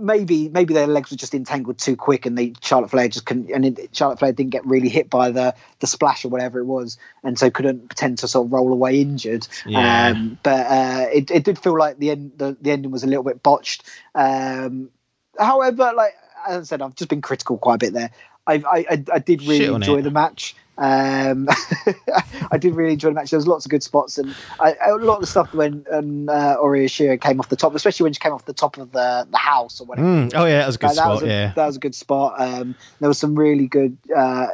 Speaker 3: maybe maybe their legs were just entangled too quick, and they Charlotte Flair just couldn't. And it, Charlotte Flair didn't get really hit by the the splash or whatever it was, and so couldn't pretend to sort of roll away injured.
Speaker 2: Yeah.
Speaker 3: Um, but uh, it it did feel like the end the, the ending was a little bit botched. Um, however, like as I said, I've just been critical quite a bit there. I I, I, I did really enjoy
Speaker 2: it.
Speaker 3: the match. Um, I did really enjoy the match. There was lots of good spots, and I, a lot of the stuff when um, uh, Ori came off the top, especially when she came off the top of the the house or whatever.
Speaker 2: Mm. Oh yeah, that was a good
Speaker 3: that
Speaker 2: spot.
Speaker 3: was a,
Speaker 2: yeah,
Speaker 3: that was a good spot. Um, there was some really good, uh,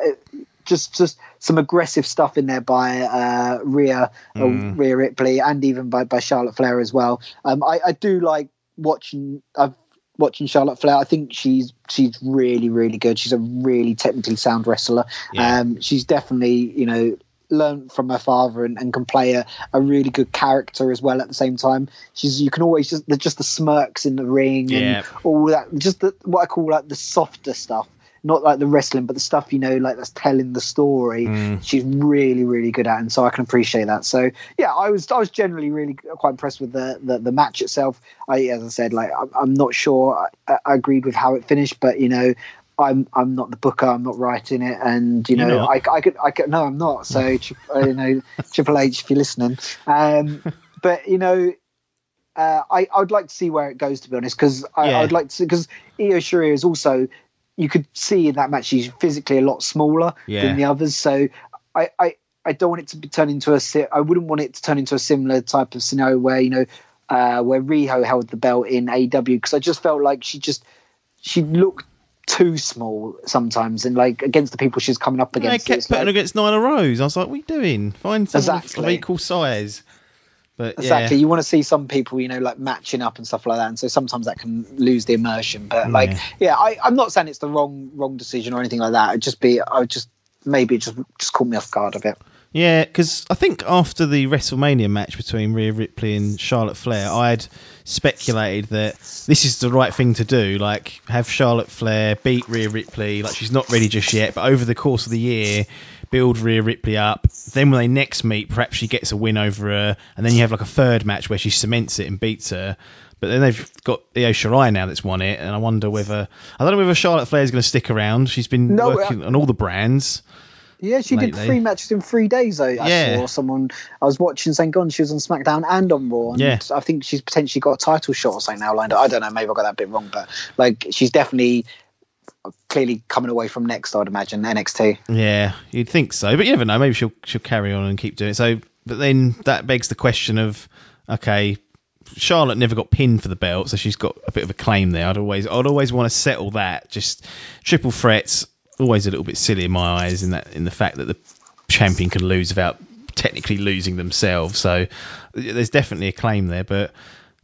Speaker 3: just just some aggressive stuff in there by uh, Rhea,
Speaker 2: Mm.
Speaker 3: or Rhea Ripley, and even by, by Charlotte Flair as well. Um, I, I do like watching. I've watching Charlotte Flair. I think she's she's really really good. She's a really technically sound wrestler.
Speaker 2: Yeah.
Speaker 3: Um, she's definitely you know learned from her father and, and can play a, a really good character as well at the same time she's you can always just the just the smirks in the ring
Speaker 2: Yeah.
Speaker 3: and all that just the, what i call like the softer stuff not like the wrestling but the stuff you know like that's telling the story
Speaker 2: Mm.
Speaker 3: she's really really good at and so i can appreciate that so yeah i was i was generally really quite impressed with the the, the match itself i as i said like i'm, I'm not sure I, I agreed with how it finished but you know I'm I'm not the booker. I'm not writing it, and you know? I, I could I could no I'm not. So you know Triple H, if you're listening, um, but you know uh, I I would like to see where it goes to be honest, because I,
Speaker 2: Yeah.
Speaker 3: Would like to see because Io Shirai is also you could see in that match she's physically a lot smaller
Speaker 2: Yeah.
Speaker 3: than the others. So I, I I don't want it to be turn into a I wouldn't want it to turn into a similar type of scenario where you know uh, where Riho held the belt in AW because I just felt like she just she looked too small sometimes and like against the people she's coming up against.
Speaker 2: kept putting
Speaker 3: like-
Speaker 2: against Nyla Rose. I was like, what are you doing? Find someone of equal size. But
Speaker 3: Exactly.
Speaker 2: yeah,
Speaker 3: You want to see some people, you know, like matching up and stuff like that, and so sometimes that can lose the immersion. But like,
Speaker 2: Yeah.
Speaker 3: yeah, I, I'm not saying it's the wrong wrong decision or anything like that. It'd just be, I would just maybe it just just caught me off guard a bit.
Speaker 2: Yeah, because I think after the WrestleMania match between Rhea Ripley and Charlotte Flair, I had speculated that this is the right thing to do. Like, have Charlotte Flair beat Rhea Ripley. Like, she's not ready just yet, but over the course of the year, build Rhea Ripley up. Then when they next meet, perhaps she gets a win over her, and then you have like a third match where she cements it and beats her. But then they've got Io Shirai now that's won it, and I wonder whether I don't know whether Charlotte Flair is going to stick around. She's been
Speaker 3: No, uh,
Speaker 2: working on all the brands.
Speaker 3: Yeah, she did three matches in three days. I, I
Speaker 2: Yeah.
Speaker 3: saw someone I was watching St. Gone. She was on SmackDown and on Raw. And
Speaker 2: Yeah.
Speaker 3: I think she's potentially got a title shot or something now lined up. I don't know. Maybe I got that bit wrong, but like she's definitely clearly coming away from next. I'd imagine NXT.
Speaker 2: Yeah, you'd think so, but you never know. Maybe she'll she'll carry on and keep doing it. So, but then that begs the question of, okay, Charlotte never got pinned for the belt, so she's got a bit of a claim there. I'd always I'd always want to settle that. Just triple threats, always a little bit silly in my eyes, in that in the fact that the champion can lose without technically losing themselves. So there's definitely a claim there, but.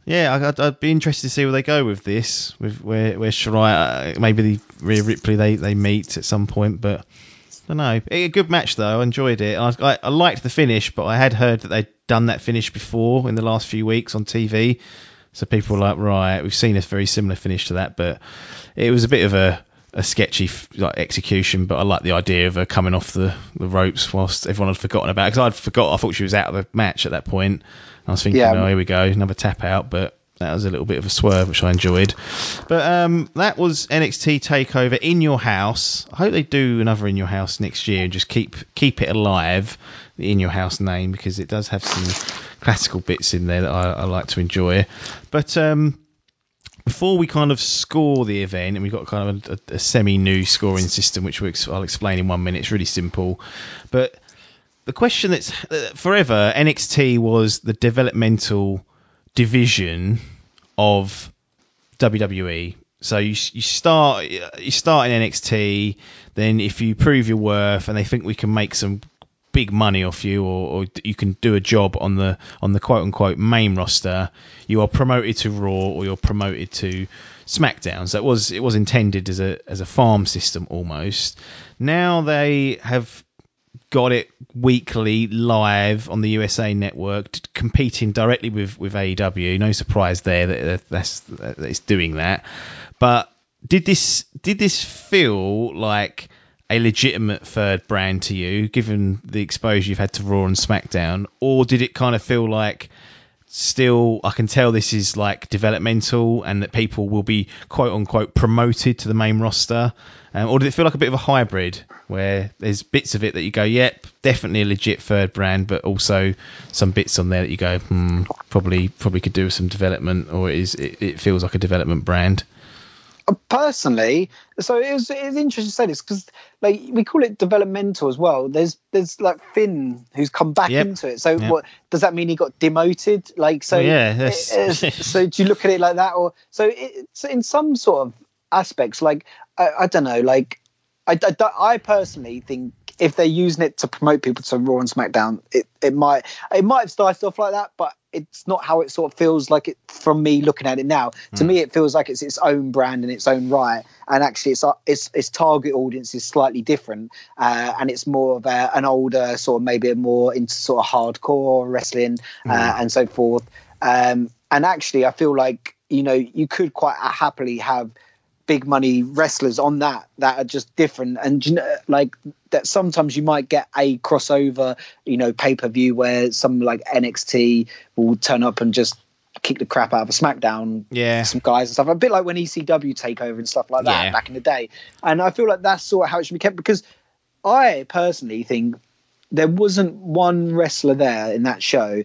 Speaker 2: Yeah, I'd, I'd be interested to see where they go with this, with where where Shirai, uh, maybe the Rhea Ripley they, they meet at some point, but I don't know. A good match though. I enjoyed it. I, I, I liked the finish, but I had heard that they'd done that finish before in the last few weeks on TV. So people were like, right, we've seen a very similar finish to that, but it was a bit of a, a sketchy like execution. But I like the idea of her coming off the, the ropes whilst everyone had forgotten about. Because I'd forgot. I thought she was out of the match at that point. I was thinking,
Speaker 3: Yeah.
Speaker 2: oh, here we go, another tap out, but. That was a little bit of a swerve, which I enjoyed. But um, that was NXT Takeover in your house. I hope they do another in your house next year and just keep keep it alive, the in your house name, because it does have some classical bits in there that I, I like to enjoy. But um, before we kind of score the event, and we've got kind of a, a semi-new scoring system, which we'll, I'll explain in one minute. It's really simple, but the question that's uh, forever NXT was the developmental division of WWE. So you you start you start in NXT, then if you prove your worth and they think we can make some big money off you or, or you can do a job on the on the quote unquote main roster, you are promoted to Raw or you're promoted to SmackDown. So it was it was intended as a as a farm system almost. Now they have got it weekly live on the USA Network, competing directly with with AEW. No surprise there that that's that it's doing that. But did this did this feel like a legitimate third brand to you, given the exposure you've had to Raw and SmackDown, or did it kind of feel like still I can tell this is like developmental and that people will be quote unquote promoted to the main roster? Um, or did it feel like a bit of a hybrid where there's bits of it that you go, yep, definitely a legit third brand, but also some bits on there that you go, hmm, probably probably could do with some development, or it is it, it feels like a development brand?
Speaker 3: personally so it was, it was interesting to say this because like we call it developmental as well there's there's like finn who's come back
Speaker 2: Yep.
Speaker 3: into it so
Speaker 2: Yep.
Speaker 3: what does that mean he got demoted like so
Speaker 2: Well, yeah,
Speaker 3: it- so do you look at it like that or so it's in some sort of aspects like i, I don't know like I, I, I personally think if they're using it to promote people to Raw and SmackDown, it, it might it might have started off like that, but it's not how it sort of feels like it from me looking at it now. To me, it feels like it's its own brand in its own right, and actually, its its its target audience is slightly different, uh, and it's more of a, an older sort of maybe a more into sort of hardcore wrestling uh, and so forth. Um, and actually, I feel like you know you could quite happily have big money wrestlers on that that are just different and you know like that sometimes you might get a crossover you know pay-per-view where some like NXT will turn up and just kick the crap out of a SmackDown
Speaker 2: Yeah.
Speaker 3: some guys and stuff a bit like when ECW take over and stuff like that
Speaker 2: Yeah.
Speaker 3: back in the day and I feel like that's sort of how it should be kept because I personally think there wasn't one wrestler there in that show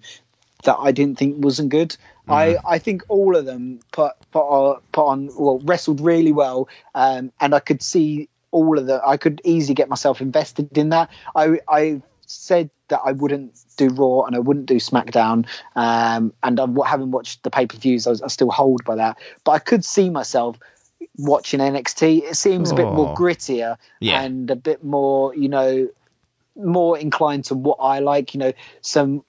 Speaker 3: that I didn't think wasn't good. I, I think all of them put put on, put on well wrestled really well, um, and I could see all of the. I could easily get myself invested in that. I I said that I wouldn't do Raw and I wouldn't do SmackDown, um, and I haven't watched the pay per views, I, was- I still hold by that. But I could see myself watching NXT. It seems a bit more
Speaker 2: Oh.
Speaker 3: grittier
Speaker 2: Yeah.
Speaker 3: and a bit more, you know, more inclined to what I like. You know, some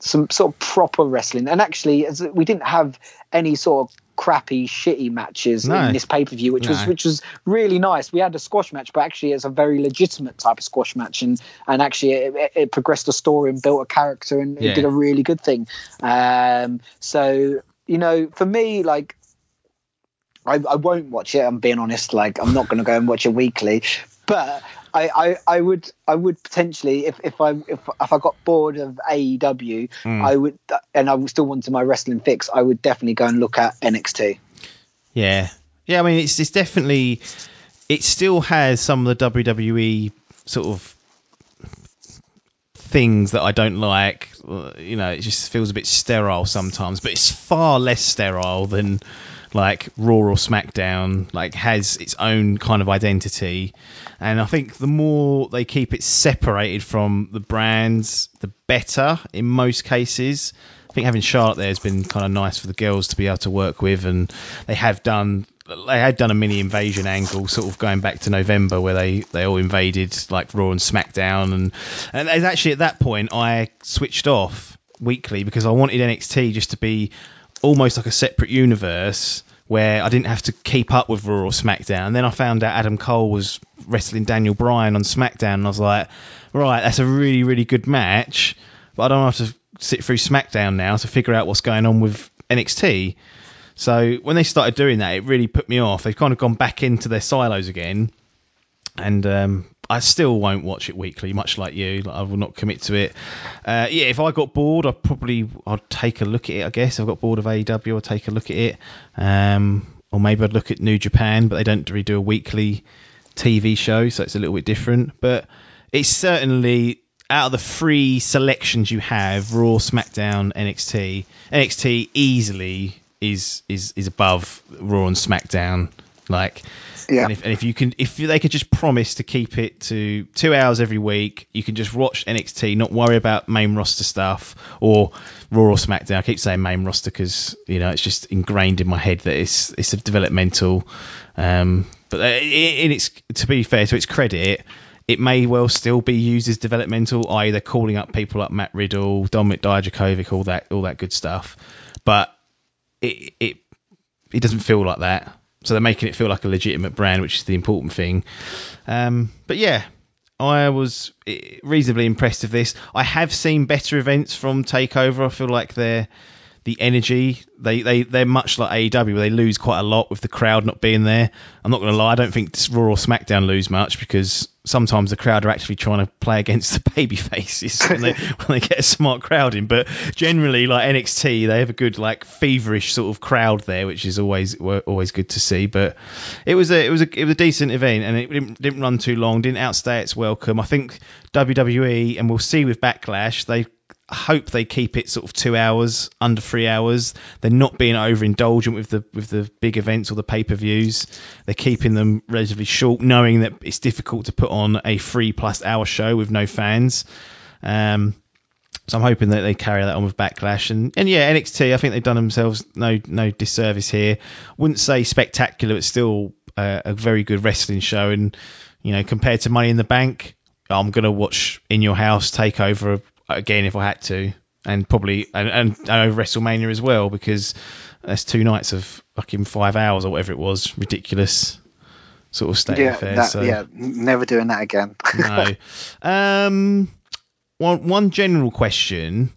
Speaker 3: some sort of proper wrestling. And actually, as we didn't have any sort of crappy, shitty matches
Speaker 2: No.
Speaker 3: in this pay per view, which was which was really nice. We had a squash match, but actually, it's a very legitimate type of squash match, and and actually, it, it- progressed a story and built a character, and
Speaker 2: Yeah.
Speaker 3: it did a really good thing. Um, so you know, for me, like. I, I won't watch it. I'm being honest. Like I'm not going to go and watch it weekly, but I, I, I would I would potentially if, if I if, if I got bored of AEW,
Speaker 2: Hmm.
Speaker 3: I would and I would still wanted my wrestling fix. I would definitely go and look at NXT.
Speaker 2: Yeah, yeah. I mean, it's it's definitely it still has some of the WWE sort of things that I don't like. You know, it just feels a bit sterile sometimes, but it's far less sterile than like Raw or SmackDown. Like has its own kind of identity, and I think the more they keep it separated from the brands, the better in most cases. I think having Charlotte there has been kind of nice for the girls to be able to work with, and they have done they had done a mini invasion angle, sort of going back to November, where they, they all invaded like Raw and SmackDown, and and actually at that point I switched off weekly because I wanted NXT just to be almost like a separate universe where I didn't have to keep up with Raw or SmackDown. And then I found out Adam Cole was wrestling Daniel Bryan on SmackDown, and I was like, right, that's a really really good match, but I don't have to sit through SmackDown now to figure out what's going on with NXT. So when they started doing that, it really put me off. They've kind of gone back into their silos again, and um, I still won't watch it weekly, much like you. Like, I will not commit to it. Uh, yeah, if I got bored, I probably I'd take a look at it. I guess if I got bored of AEW, I'd take a look at it, um, or maybe I'd look at New Japan, but they don't really do a weekly TV show, so it's a little bit different. But it's certainly out of the three selections you have, Raw, SmackDown, NXT, NXT easily is is is above Raw and SmackDown. Like,
Speaker 3: Yeah.
Speaker 2: and if, and if you can, if they could just promise to keep it to two hours every week, you can just watch NXT, not worry about main roster stuff or Raw or SmackDown. I keep saying main roster because you know it's just ingrained in my head that it's it's a developmental. Um, but uh, in its to be fair to its credit, it may well still be used as developmental, i.e. they're calling up people like Matt Riddle, Dominik Dijakovic, all that all that good stuff. But it it it doesn't feel like that. So they're making it feel like a legitimate brand, which is the important thing. Um, but yeah, I was eh, reasonably impressed with this. I have seen better events from Takeover. I feel like they're the energy they they they're much like AEW. They lose quite a lot with the crowd not being there. I'm not going to lie. I don't think Raw or SmackDown lose much because sometimes the crowd are actually trying to play against the baby faces when they when they get a smart crowd in. But generally, like NXT, they have a good like feverish sort of crowd there, which is always always good to see. But it was a it was a it was a decent event, and it didn't, didn't run too long, didn't outstay its welcome. I think WWE, and we'll see with Backlash, they hope they keep it sort of two hours, under three hours. They're not being overindulgent with the with the big events or the pay per views. They're keeping them relatively short, knowing that it's difficult to put on a three plus hour show with no fans. Um, so I'm hoping that they carry that on with Backlash and and yeah, NXT. I think they've done themselves no no disservice here. Wouldn't say spectacular, but still uh, a very good wrestling show. And you know, compared to Money in the Bank, I'm gonna watch In Your House take over again if I had to, and probably and, and, and over WrestleMania as well because that's two nights of fucking five hours or whatever it was, ridiculous sort of state
Speaker 3: yeah,
Speaker 2: of affairs.
Speaker 3: that,
Speaker 2: so.
Speaker 3: yeah, never doing that again.
Speaker 2: no. Um, one one general question: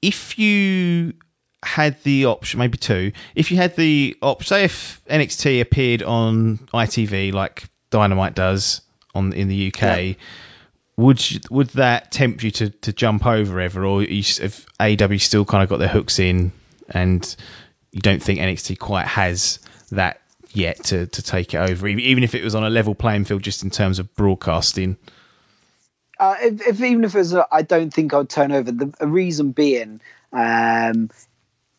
Speaker 2: If you had the option, maybe two, if you had the option, say if NXT appeared on ITV like Dynamite does on in the UK.
Speaker 3: Yeah.
Speaker 2: Would you, would that tempt you to, to jump over ever, or you, have AW still kind of got their hooks in, and you don't think NXT quite has that yet to, to take it over, even if it was on a level playing field, just in terms of broadcasting?
Speaker 3: Uh, if, if even if it was, I don't think I'd turn over. The, the reason being um,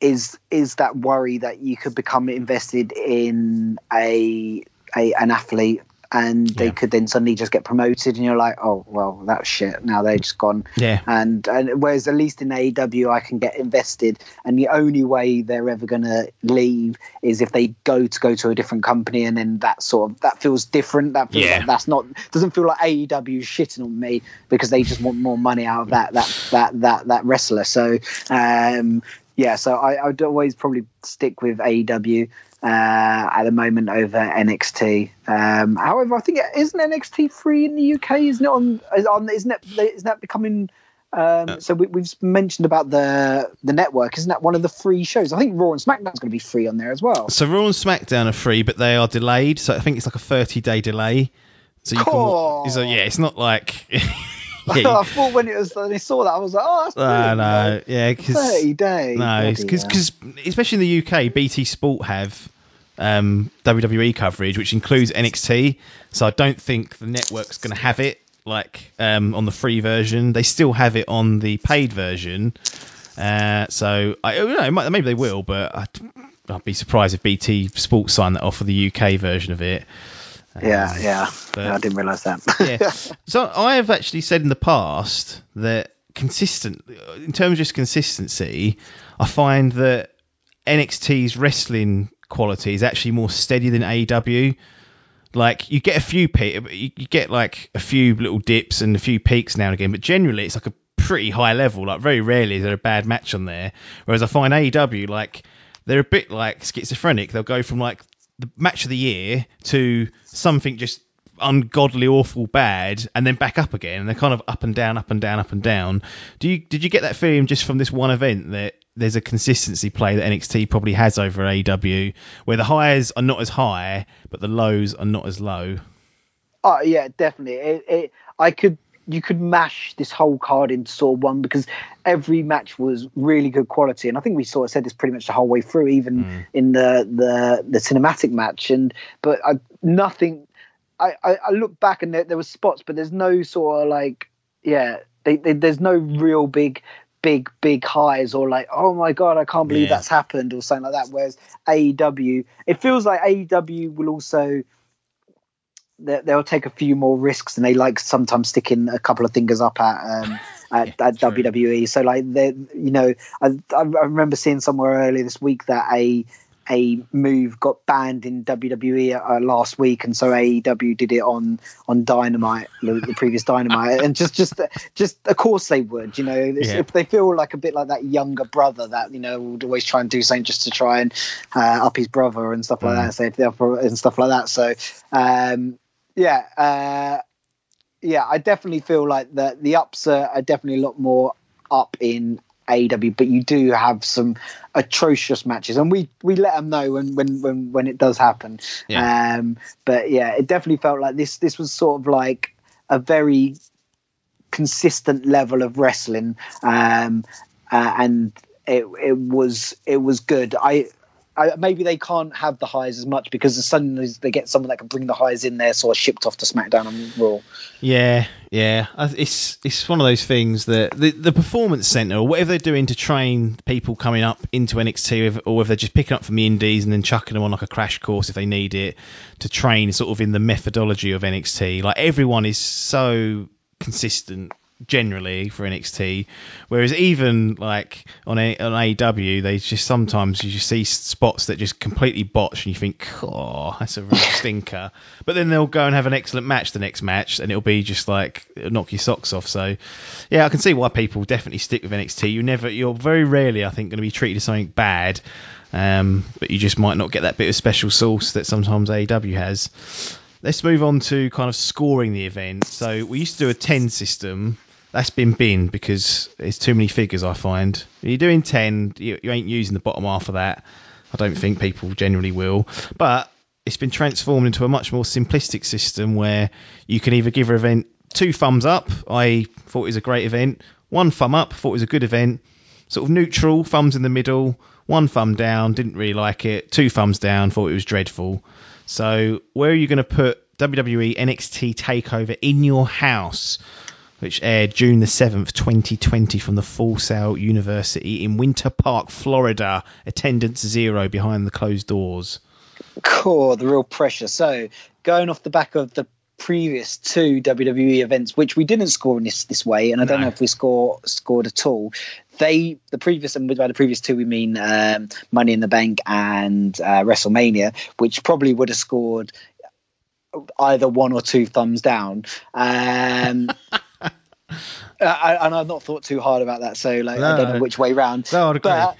Speaker 3: is is that worry that you could become invested in a, a an athlete and they
Speaker 2: Yeah.
Speaker 3: could then suddenly just get promoted, and you're like, oh well, that's shit. Now they're just gone.
Speaker 2: Yeah.
Speaker 3: And and whereas at least in AEW I can get invested, and the only way they're ever gonna leave is if they go to go to a different company, and then that sort of that feels different. That feels
Speaker 2: Yeah.
Speaker 3: like that's not doesn't feel like AEW is shitting on me because they just want more money out of that that that that that wrestler. So um, yeah, so I, I would always probably stick with AEW uh, at the moment over NXT. Um, however, I think isn't NXT free in the UK? Isn't it on? Is on isn't it? Isn't that becoming? Um, so we, we've mentioned about the the network. Isn't that one of the free shows? I think Raw and SmackDown's going to be free on there as well.
Speaker 2: So Raw and SmackDown are free, but they are delayed. So I think it's like a 30 day delay. So you
Speaker 3: Cool.
Speaker 2: can. So yeah, it's not like.
Speaker 3: I thought when it was when I saw that I was like, oh, that's
Speaker 2: no,
Speaker 3: brilliant.
Speaker 2: no, yeah, because
Speaker 3: thirty days.
Speaker 2: no, because especially in the UK, BT Sport have um, WWE coverage, which includes NXT. So I don't think the network's going to have it like um, on the free version. They still have it on the paid version. Uh, so I don't know, might- maybe they will, but I'd, I'd be surprised if BT Sports signed that off for the UK version of it.
Speaker 3: Yeah,
Speaker 2: Um,
Speaker 3: yeah,
Speaker 2: but-
Speaker 3: I didn't realise that.
Speaker 2: yeah. So I have actually said in the past that consistent, in terms of just consistency, I find that NXT's wrestling quality is actually more steady than AEW. Like you get a few pe- you you get like a few little dips and a few peaks now and again, but generally it's like a pretty high level. Like very rarely is there a bad match on there. Whereas I find AEW like they're a bit like schizophrenic. They'll go from like the match of the year to something just ungodly awful bad and then back up again and they're kind of up and down up and down up and down do you did you get that feeling just from this one event that there's a consistency play that NXT probably has over AEW where the highs are not as high but the lows are not as low
Speaker 3: Oh yeah, definitely. It, it, I could you could mash this whole card into sort of one because every match was really good quality, and I think we sort of said this pretty much the whole way through, even hmm. in the the the cinematic match. And but I, nothing. I, I I look back and there, there was spots, but there's no sort of like yeah they, they, there's no real big big big highs or like oh my god I can't believe
Speaker 2: Yeah.
Speaker 3: that's happened or something like that. Whereas AEW, it feels like AEW will also they'll take a few more risks and they like sometimes sticking a couple of fingers up at um, at, at. WWE. So like they, you know, I, I remember seeing somewhere earlier this week that a a move got banned in WWE uh, last week, and so AEW did it on on Dynamite, the, the previous Dynamite, and just just just of course they would, you know,
Speaker 2: Yeah.
Speaker 3: if they feel like a bit like that younger brother that you know would always try and do something just to try and uh, up his brother and stuff like
Speaker 2: Mm.
Speaker 3: that, so and stuff like that. So um, yeah, uh, yeah, I definitely feel like the the ups are, are definitely a lot more up in AW, but you do have some atrocious matches, and we we let them know when when when when it does happen.
Speaker 2: Yeah.
Speaker 3: Um, but yeah, it definitely felt like this this was sort of like a very consistent level of wrestling, um, uh, and it it was it was good. I. I, maybe they can't have the highs as much because as suddenly they get someone that can bring the highs in there, sort of shipped off to SmackDown and Raw.
Speaker 2: Yeah, yeah. It's it's one of those things that the the performance center or whatever they're doing to train people coming up into NXT, or if they're just picking up from the Indies and then chucking them on like a crash course if they need it to train sort of in the methodology of NXT. Like everyone is so consistent generally for NXT, whereas even like on a, on AEW, they just sometimes you just see spots that just completely botch, and you think, oh, that's a real stinker. But then they'll go and have an excellent match the next match, and it'll be just like it'll knock your socks off. So, yeah, I can see why people definitely stick with NXT. You never, you're very rarely, I think, going to be treated as something bad. Um, but you just might not get that bit of special sauce that sometimes AEW has. Let's move on to kind of scoring the event. So we used to do a 10 system. That's been binned because it's too many figures, I find. You're doing 10, you, you ain't using the bottom half of that. I don't think people generally will. But it's been transformed into a much more simplistic system where you can either give an event two thumbs up, I thought it was a great event, one thumb up, thought it was a good event, sort of neutral, thumbs in the middle, one thumb down, didn't really like it, two thumbs down, thought it was dreadful. So where are you going to put WWE NXT Takeover in your house? Which aired June the 7th, 2020, from the Full Sail University in Winter Park, Florida. Attendance zero behind the closed doors.
Speaker 3: Cool, the real pressure. So going off the back of the previous two WWE events, which we didn't score in this this way, and I don't
Speaker 2: No.
Speaker 3: know if we score scored at all. They the previous and by the previous two we mean um, Money in the Bank and uh, WrestleMania, which probably would have scored either one or two thumbs down. Um, I, and I've not thought too hard about that, so like I don't know which way round.
Speaker 2: No, I'd agree.
Speaker 3: But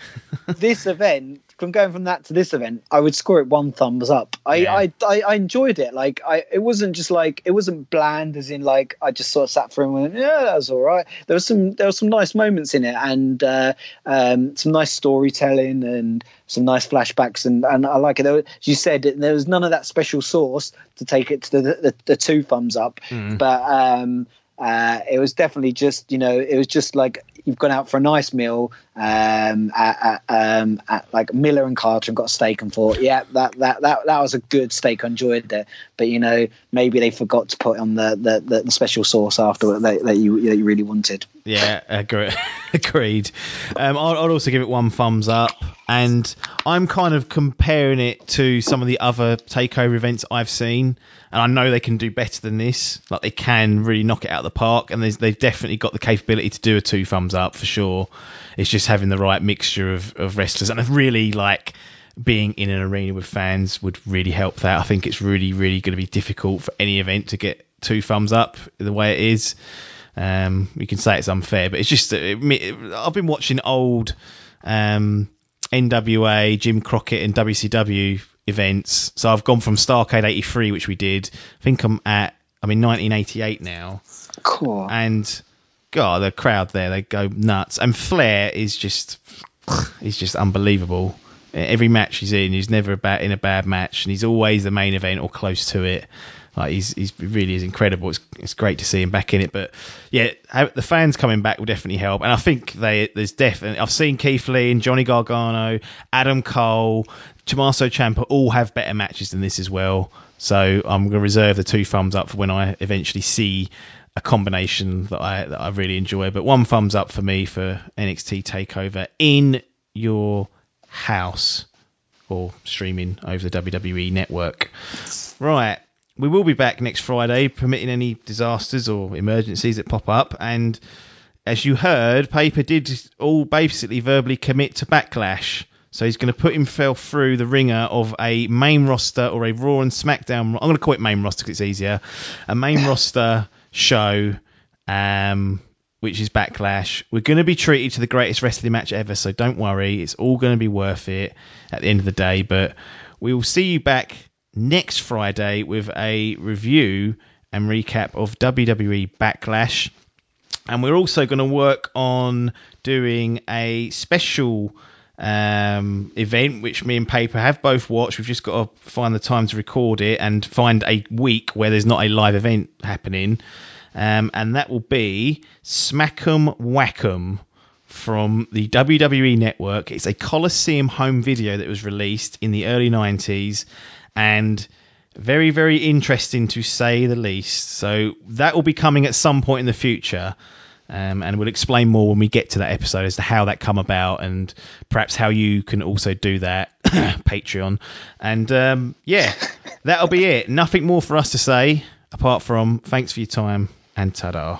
Speaker 3: this event, from going from that to this event, I would score it one thumbs up. I,
Speaker 2: Yeah.
Speaker 3: I, I, I enjoyed it. Like I, it wasn't just like it wasn't bland, as in like I just sort of sat through and went, yeah, that was all right. There was some there were some nice moments in it, and uh, um, some nice storytelling and some nice flashbacks, and, and I like it. There, was- as you said, there was none of that special sauce to take it to the the, the two thumbs up,
Speaker 2: Mm.
Speaker 3: but um, uh, it was definitely just you know it was just like you've gone out for a nice meal um, at, at, um, at like Miller and Carter and got a steak and thought yeah that, that that that was a good steak. I enjoyed it. But you know maybe they forgot to put on the the, the, the special sauce after that, that you that you really wanted.
Speaker 2: Yeah, agree- agreed. Um, I'd, I'd also give it one thumbs up, and I'm kind of comparing it to some of the other takeover events I've seen, and I know they can do better than this. Like they can really knock it out the park, and they've definitely got the capability to do a two thumbs up for sure. It's just having the right mixture of, of wrestlers, and really like being in an arena with fans would really help that. I think it's really, really going to be difficult for any event to get two thumbs up the way it is. Um, you can say it's unfair, but it's just it, I've been watching old um, NWA, Jim Crockett, and WCW events. So I've gone from Starcade '83, which we did. I think I'm at I'm in 1988 now,
Speaker 3: cool
Speaker 2: and God, the crowd there they go nuts. And Flair is just he's just unbelievable. Every match he's in, he's never about in a bad match, and he's always the main event or close to it. Like he's he's he really is incredible. It's it's great to see him back in it. But yeah, the fans coming back will definitely help. And I think they there's definitely I've seen Keith Lee and Johnny Gargano, Adam Cole, Tommaso Ciampa all have better matches than this as well. So I'm going to reserve the two thumbs up for when I eventually see a combination that I that I really enjoy. But one thumbs up for me for NXT Takeover in your house or streaming over the WWE network. Right. We will be back next Friday, permitting any disasters or emergencies that pop up. And as you heard, Paper did all basically verbally commit to Backlash. So he's going to put himself through the ringer of a main roster or a Raw and SmackDown. I'm going to call it main roster because it's easier. A main roster show, um, which is Backlash. We're going to be treated to the greatest wrestling match ever, so don't worry. It's all going to be worth it at the end of the day. But we will see you back next Friday with a review and recap of WWE Backlash. And we're also going to work on doing a special um, event, which me and Paper have both watched. We've just got to find the time to record it and find a week where there's not a live event happening. Um, and that will be Smack'em Whack'em from the WWE Network. It's a Coliseum home video that was released in the early 90s and very, very interesting to say the least. So that will be coming at some point in the future. Um, and we'll explain more when we get to that episode as to how that come about and perhaps how you can also do that patreon. And um, yeah that'll be it. Nothing more for us to say apart from thanks for your time and ta-da